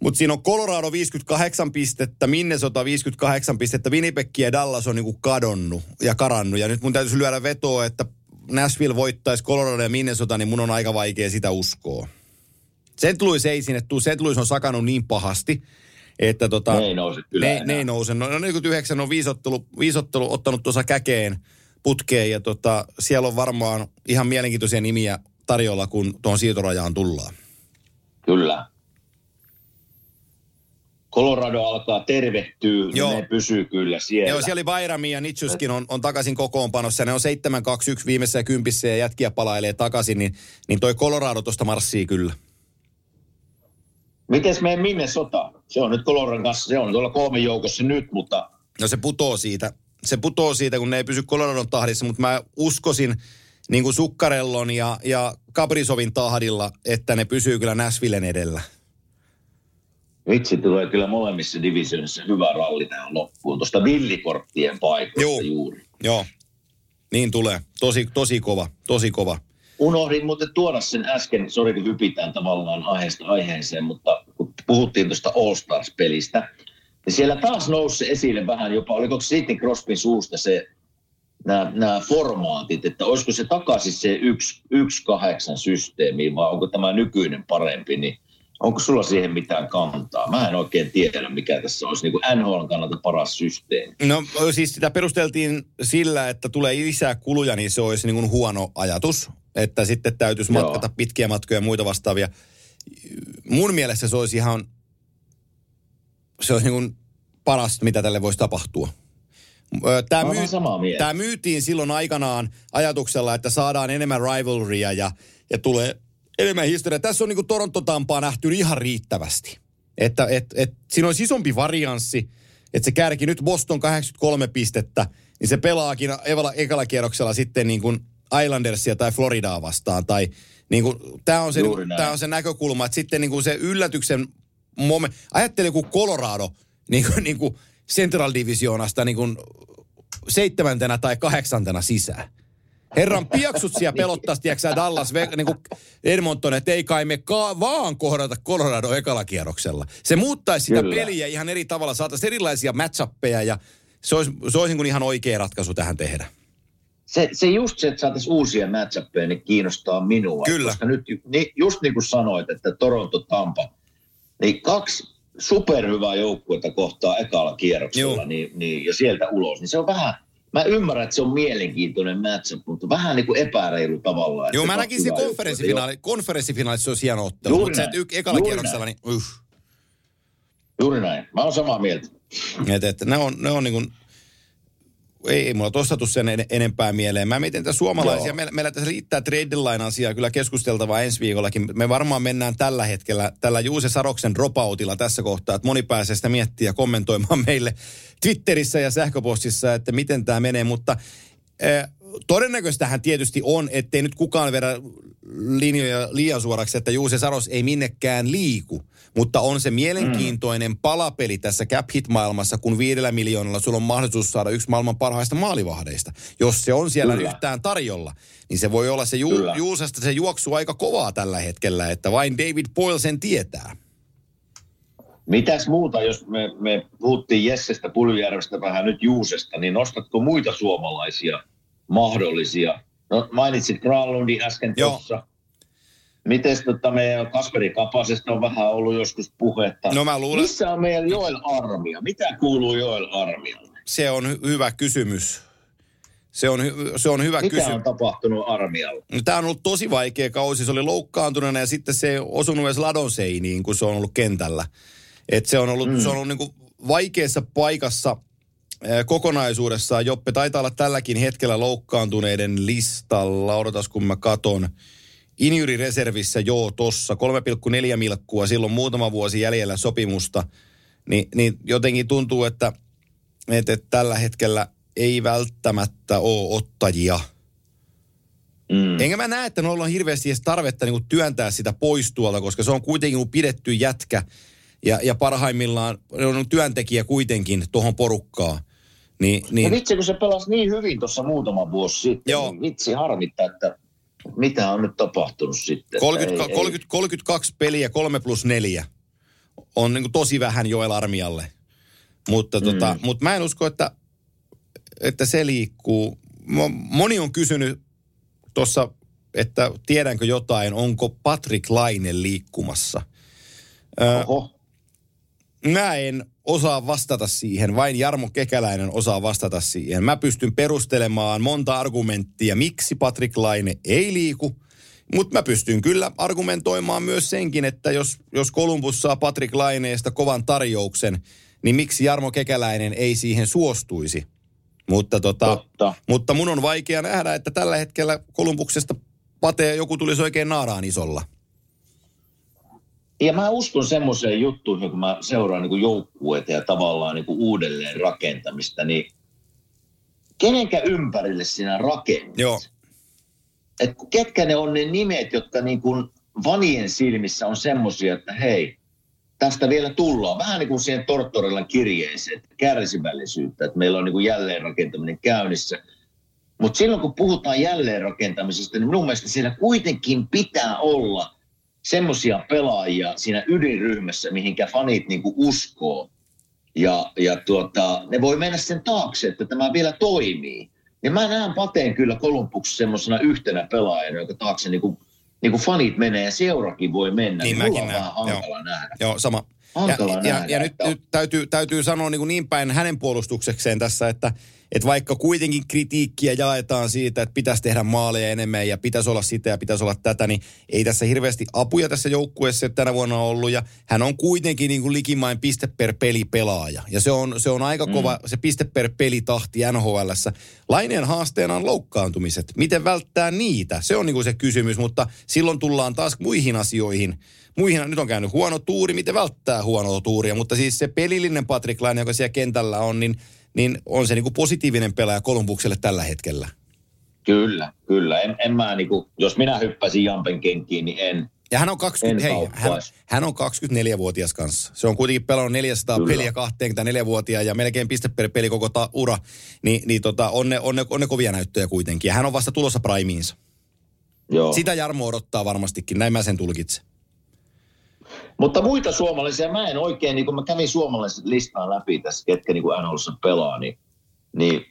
Mutta siinä on Colorado 58 pistettä, Minnesota 58 pistettä, Winnipeg ja Dallas on niinku kadonnut ja karannut. Ja nyt mun täytyisi lyödä vetoa, että Nashville voittaisi Colorado ja Minnesota, niin mun on aika vaikea sitä uskoa. St. Louis ei sinne tuu. St. Louis on sakannut niin pahasti, että tota, ne ei nouse kyllä ne, enää. ne ei nouse. No, no 49 on viisottelu, viisottelu ottanut tuossa käkeen putkeen ja tota, siellä on varmaan ihan mielenkiintoisia nimiä tarjolla, kun tuohon siirtorajaan tullaan. Kyllä. Colorado alkaa tervehtyä, Joo. Joo. ne pysyy kyllä siellä. Joo, siellä oli Bairami ja Nitschuskin on, on takaisin kokoonpanossa. Ne on 7-2-1 viimeisessä kympissä ja jätkiä palailee takaisin, niin, niin toi Colorado tuosta marssii kyllä. Mites meidän Minnesota? Se on nyt Coloradon kanssa, se on tuolla kolmen joukossa nyt, mutta No se putoo siitä. Se putoo siitä, kun ne ei pysy Coloradon tahdissa, mutta mä uskoisin niin kuin Sukkarellon ja, ja Kaprizovin tahdilla, että ne pysyy kyllä Nashvillen edellä. vitsi tulee kyllä molemmissa divisioonissa hyvä ralli tähän loppuun. Tuosta villikorttien paikoista Joo. juuri. Joo, niin tulee. Tosi, tosi kova, tosi kova. Unohdin muuten tuoda sen äsken, sori kun hypitään tavallaan aiheesta aiheeseen, mutta kun puhuttiin tuosta All Stars-pelistä, niin siellä taas nousi esille vähän jopa, oliko Sidney Crosbyn suusta se, nämä, nämä formaatit, että olisiko se takaisin se 1, 1 8 systeemi vai onko tämä nykyinen parempi, niin onko sulla siihen mitään kantaa? Mä en oikein tiedä, mikä tässä olisi niin kuin NHL kannalta paras systeemi. No siis sitä perusteltiin sillä, että tulee lisää kuluja, niin se olisi niin kuin huono ajatus. Että sitten täytyisi Joo. matkata pitkiä matkoja ja muita vastaavia. Mun mielestä se olisi ihan, se olisi niin parasta, mitä tälle voisi tapahtua. Tämä, mieltä. tämä myytiin silloin aikanaan ajatuksella, että saadaan enemmän rivalrya ja, ja tulee enemmän historiaa. Tässä on niin kuin Toronto-Tampaa nähty ihan riittävästi. Että et, et, siinä olisi isompi varianssi, että se kärki nyt Boston 83 pistettä, niin se pelaakin ekalla kierroksella sitten niin kuin Islandersia tai Floridaa vastaan. Tai niin kuin, tämä on, se, tämä on se näkökulma, että sitten niin kuin se yllätyksen momen... Ajattele, kun Colorado niin kuin, niin kuin Central Divisionasta niin kuin seitsemäntenä tai kahdeksantena sisään. Herran piaksut siellä pelottaisi, tiedätkö sä, Dallas, niin kuin Edmonton, että ei kai me ka- vaan kohdata Colorado ekalla kierroksella. Se muuttaisi sitä Kyllä. peliä ihan eri tavalla, saataisiin erilaisia matchappeja ja se olisi, se olisi niin kuin ihan oikea ratkaisu tähän tehdä. Se, se just se, että saataisiin uusia matchappeja, niin kiinnostaa minua. Kyllä. Koska nyt just niin kuin sanoit, että Toronto Tampa, niin kaksi superhyvää joukkuetta kohtaa ekalla kierroksella niin, niin, ja sieltä ulos. Niin se on vähän, mä ymmärrän, että se on mielenkiintoinen matchup, mutta vähän niin kuin epäreilu tavallaan. että Joo, mä näkisin konferenssifinaali, konferenssifinaalissa se olisi hieno ottelu, Juuri mutta se, näin. että y- ekalla Juuri kierroksella, niin näin. uh. joukkuetta- Juuri näin. Mä oon samaa mieltä. Et, et, ne on, ne on niin kuin, ei, ei mulla tuosta tuu sen en, enempää mieleen. Mä mietin, että suomalaisia, Joo. meillä, meillä tässä riittää trade deadline asiaa kyllä keskusteltavaa ensi viikollakin. Me varmaan mennään tällä hetkellä tällä Juuse Saroksen dropoutilla tässä kohtaa, että moni pääsee sitä miettiä ja kommentoimaan meille Twitterissä ja sähköpostissa, että miten tämä menee, mutta eh, todennäköistähän tietysti on, ettei nyt kukaan vedä linjoja liian suoraksi, että Juuse Saros ei minnekään liiku. Mutta on se mielenkiintoinen mm. palapeli tässä cap hit maailmassa, kun viidellä miljoonalla sulla on mahdollisuus saada yksi maailman parhaista maalivahdeista. Jos se on siellä Kyllä. yhtään tarjolla, niin se voi olla se ju- Kyllä. Juusesta se juoksu aika kovaa tällä hetkellä, että vain David Boyle sen tietää. Mitäs muuta, jos me, me puhuttiin Jessestä, Puljujärvestä, vähän nyt Juusesta, niin nostatko muita suomalaisia mahdollisia? No, mainitsit Granlundin äsken tuossa. Miten tota meidän Kasperi Kapasesta on vähän ollut joskus puhetta? No mä luulen, Missä on meidän Joel Armia? Mitä kuuluu Joel Armialle? se on hy- hyvä kysymys. Se on, se on hyvä Mitä kysymys. on tapahtunut Armialle? No, Tämä on ollut tosi vaikea kausi. Se oli loukkaantuneena ja sitten se ei osunut edes ladon seiniin, kun se on ollut kentällä. Et se on ollut, mm. se on ollut niinku vaikeassa paikassa kokonaisuudessaan. Joppe taitaa olla tälläkin hetkellä loukkaantuneiden listalla. Odotas, kun mä katon. Injury-reservissä, joo, tossa. 3,4 milkkua, silloin muutama vuosi jäljellä sopimusta. Ni, niin jotenkin tuntuu, että, että, että tällä hetkellä ei välttämättä ole ottajia – Mm. Enkä mä näe, että noilla on hirveästi edes tarvetta niin työntää sitä pois tuolta, koska se on kuitenkin pidetty jätkä ja, ja parhaimmillaan on työntekijä kuitenkin tuohon porukkaan. Niin, niin... Ja vitsi, kun se pelasi niin hyvin tuossa muutama vuosi sitten, Joo. niin vitsi harmittaa, että mitä on nyt tapahtunut sitten. 30, ei, 30, ei. 32 peliä, 3 plus 4 on niin tosi vähän Joel Armialle. Mutta, mm. tota, mutta mä en usko, että, että se liikkuu. Moni on kysynyt tuossa, että tiedänkö jotain, onko Patrick Laine liikkumassa. Oho. Mä en osaa vastata siihen, vain Jarmo Kekäläinen osaa vastata siihen. Mä pystyn perustelemaan monta argumenttia, miksi Patrick Laine ei liiku, mutta mä pystyn kyllä argumentoimaan myös senkin, että jos, jos Kolumbus saa Patrick Laineesta kovan tarjouksen, niin miksi Jarmo Kekäläinen ei siihen suostuisi. Mutta, tota, mutta mun on vaikea nähdä, että tällä hetkellä Kolumbuksesta Pate joku tulisi oikein naaraan isolla. Ja mä uskon semmoiseen juttuun, kun mä seuraan niin joukkueita ja tavallaan niin kuin uudelleen rakentamista, niin kenenkä ympärille sinä rakennat? Joo. Et ketkä ne on ne nimet, jotka niin kuin vanien silmissä on semmoisia, että hei, tästä vielä tullaan. Vähän niin kuin siihen Tortorellan kirjeeseen, kärsivällisyyttä, että meillä on niin kuin jälleenrakentaminen käynnissä. Mutta silloin kun puhutaan jälleenrakentamisesta, niin minun mielestä siellä kuitenkin pitää olla semmoisia pelaajia siinä ydinryhmässä, mihinkä fanit niin kuin uskoo. Ja, ja tuota, ne voi mennä sen taakse, että tämä vielä toimii. Ja mä näen Pateen kyllä Kolumbuksessa semmoisena yhtenä pelaajana, joka taakse niin kuin niin kuin fanit menee ja seurakin voi mennä, niin, niin mäkin näen. vähän hankala Joo. nähdä. Joo, sama. Hankala ja, nähdä, ja, ja nyt, nyt täytyy, täytyy sanoa niin, kuin niin päin hänen puolustuksekseen tässä, että – että vaikka kuitenkin kritiikkiä jaetaan siitä, että pitäisi tehdä maaleja enemmän ja pitäisi olla sitä ja pitäisi olla tätä, niin ei tässä hirveästi apuja tässä joukkueessa tänä vuonna ollut. Ja hän on kuitenkin niin kuin likimain piste per peli pelaaja. Ja se on, se on aika mm. kova se piste per peli tahti NHLssä. Laineen haasteena on loukkaantumiset. Miten välttää niitä? Se on niin kuin se kysymys, mutta silloin tullaan taas muihin asioihin. Muihin, nyt on käynyt huono tuuri, miten välttää huonoa tuuria, mutta siis se pelillinen Patrick Laine, joka siellä kentällä on, niin niin on se niin kuin positiivinen pelaaja Kolumbukselle tällä hetkellä. Kyllä, kyllä. En, en mä niin kuin, jos minä hyppäisin Jampen kenkiin, niin en, ja hän on, 20, hei, hän, hän on 24-vuotias kanssa. Se on kuitenkin pelannut 400 Kyllä. peliä 24-vuotiaan ja melkein piste per peli koko ta, ura. Ni, niin tota, on, ne, on, ne, on ne kovia näyttöjä kuitenkin. Ja hän on vasta tulossa primiinsa. Joo. Sitä Jarmo odottaa varmastikin, näin mä sen tulkitsen. Mutta muita suomalaisia, mä en oikein, niin kun mä kävin suomalaiset listaa läpi tässä, ketkä niin kuin NHLissa pelaa, niin, niin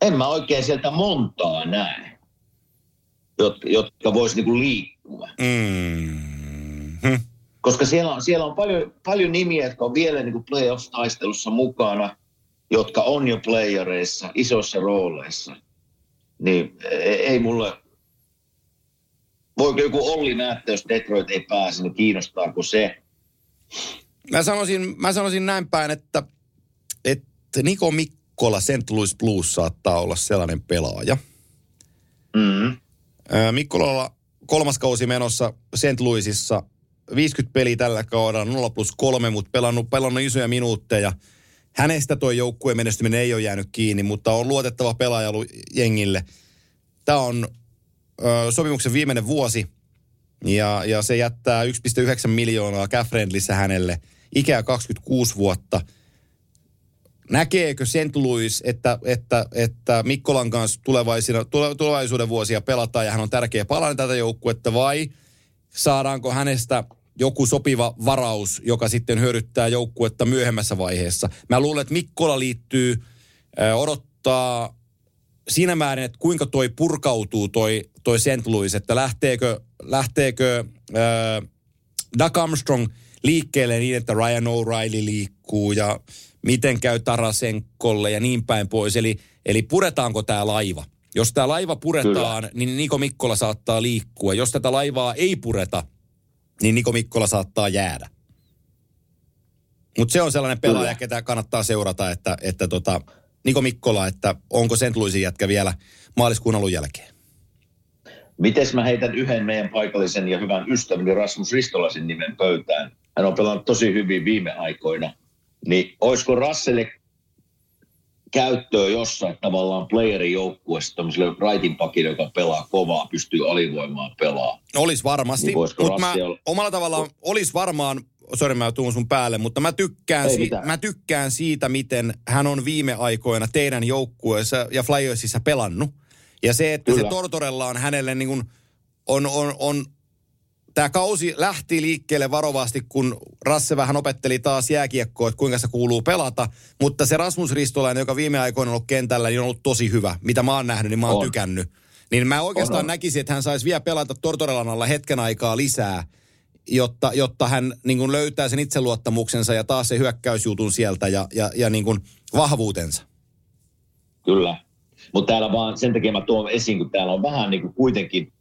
en mä oikein sieltä montaa näe, jotka, jotka vois niin kuin liikkua. Mm-hmm. Koska siellä on, siellä on paljon, paljon nimiä, jotka on vielä niin kuin playoff-taistelussa mukana, jotka on jo playereissa, isoissa rooleissa. Niin e, ei mulle, voiko joku Olli näyttää, jos Detroit ei pääse, niin kiinnostaako se? Mä sanoisin, mä sanoisin näin päin, että, että Niko Mikkola St. Louis Blues saattaa olla sellainen pelaaja. Mm. Mikkolalla kolmas kausi menossa St. Louisissa, 50 peliä tällä kaudella, 0 plus 3, mutta pelannut, pelannut isoja minuutteja. Hänestä tuo joukkueen menestyminen ei ole jäänyt kiinni, mutta on luotettava pelaaja ollut jengille. Tämä on sopimuksen viimeinen vuosi ja, ja se jättää 1,9 miljoonaa cap hänelle, ikää 26 vuotta. Näkeekö St. Louis, että, että, että Mikkolan kanssa tulevaisuuden vuosia pelataan ja hän on tärkeä palanen tätä joukkuetta vai saadaanko hänestä joku sopiva varaus, joka sitten hyödyttää joukkuetta myöhemmässä vaiheessa. Mä luulen, että Mikkola liittyy, odottaa siinä määrin, että kuinka toi purkautuu toi, toi St. Louis, että lähteekö, lähteekö äh, Doug Armstrong liikkeelle niin, että Ryan O'Reilly liikkuu ja miten käy Tarasenkolle ja niin päin pois. Eli, eli puretaanko tämä laiva? Jos tämä laiva puretaan, Kyllä. niin Niko Mikkola saattaa liikkua. Jos tätä laivaa ei pureta, niin Niko Mikkola saattaa jäädä. Mutta se on sellainen pelaaja, Kyllä. ketä kannattaa seurata, että, että tota, Niko Mikkola, että onko St. Louisin jätkä vielä maaliskuun alun jälkeen? Mites mä heitän yhden meidän paikallisen ja hyvän ystäväni Rasmus Ristolasin nimen pöytään. Hän on pelannut tosi hyvin viime aikoina. Niin olisiko Rasselle käyttöön jossain tavallaan playerin joukkueessa tämmöiselle rightin pakille, joka pelaa kovaa, pystyy alivoimaan pelaa. Olis varmasti, Niin mutta mä olla- omalla tavallaan olis varmaan, sori mä tuun sun päälle, mutta mä tykkään, si- mä tykkään siitä, miten hän on viime aikoina teidän joukkueessa ja Flyersissa pelannut. Ja se, että Kyllä. se Tortorella on hänelle niin kuin, on, on, on Tämä kausi lähti liikkeelle varovasti, kun Rasse vähän opetteli taas jääkiekkoa, että kuinka se kuuluu pelata. Mutta se Rasmus Ristolainen, joka viime aikoina on ollut kentällä, niin on ollut tosi hyvä. Mitä mä oon nähnyt, niin mä oon On. tykännyt. Niin mä oikeastaan On, on. näkisin, että hän saisi vielä pelata Tortorellan alla hetken aikaa lisää, jotta, jotta hän niin kuin löytää sen itseluottamuksensa ja taas se hyökkäysjutun sieltä ja, ja, ja niin kuin vahvuutensa. Kyllä. Mutta täällä vaan sen takia mä tuon esiin, kun täällä on vähän niin kuin kuitenkin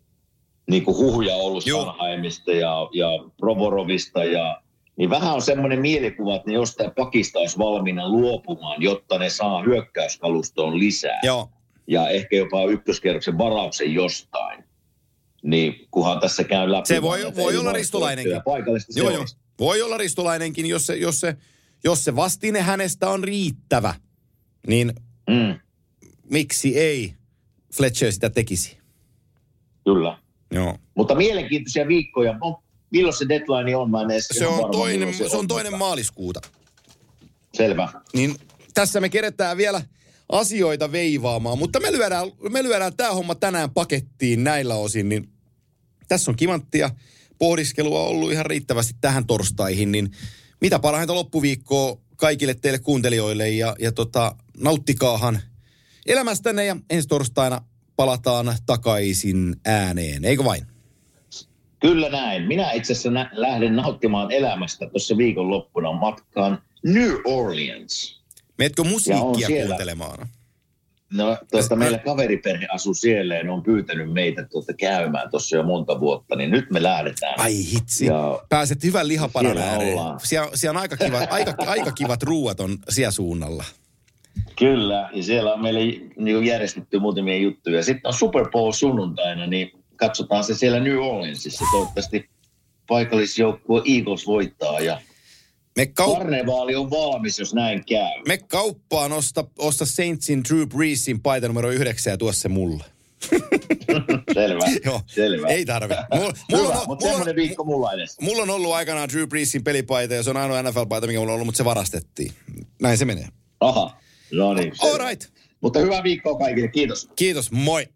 niin kuin huhuja ollut Joo. Sanheimista ja, ja Provorovista ja niin vähän on semmoinen mielikuva, että ne jostain pakista olisi valmiina luopumaan, jotta ne saa hyökkäyskalustoon lisää. Joo, Ja ehkä jopa ykköskerroksen varauksen jostain. Niin kunhan tässä käy läpi. Se voi- vaan voi olla Ristolainenkin. Paikallisesti joo, joo. Voi olla ristolainenkin, jos se, jos, se, jos se vastine hänestä on riittävä. Niin Mm, miksi ei Fletcher sitä tekisi? kyllä. Joo. Mutta mielenkiintoisia viikkoja. Milloin se deadline on? Mä en edes Se on varma, toinen, se on toinen mutta- maaliskuuta. Selvä. Niin tässä me keretään vielä asioita veivaamaan, mutta me lyödään, me lyödään tämä homma tänään pakettiin näillä osin, niin tässä on kimanttia pohdiskelua ollut ihan riittävästi tähän torstaihin, niin mitä parhainta loppuviikkoa kaikille teille kuuntelijoille ja, ja tota, nauttikaahan elämästänne ja ensi torstaina palataan takaisin ääneen, eikö vain? Kyllä näin. Minä itse asiassa nä- lähden nauttimaan elämästä tuossa viikonloppuna matkaan New Orleans. Meetkö musiikkia siellä. kuuntelemaan? No, tuosta meillä kaveriperhe asuu siellä ja ne on pyytänyt meitä tuota käymään tuossa jo monta vuotta, niin nyt me lähdetään. Ai hitsi. Ja- Pääset hyvän lihaparan Siellä ääreen. Siellä, siellä on aika kivat, aika, aika kivat ruuat on siellä suunnalla. Kyllä, ja siellä on meille niin järjestetty muutamia juttuja. Sitten on Super Bowl sunnuntaina, niin katsotaan se siellä New Orleansissa. Toivottavasti paikallisjoukkue Eagles voittaa ja Me, kau- karnevaali on valmis, jos näin käy. me kauppaan osta, osta Saintsin Drew Breesin paita numero yhdeksän ja tuo se mulle. Selvä, Joo, selvä. ei tarve. Mulla, mulla, Hyvä, on, mutta mulla, on, viikko mulla edes. mulla on ollut aikanaan Drew Breesin pelipaita ja se on ainoa NFL-paita, mikä mulla on ollut, mutta se varastettiin. Näin se menee. Aha, no niin. All right. Mutta hyvää viikkoa kaikille, kiitos. Kiitos, moi.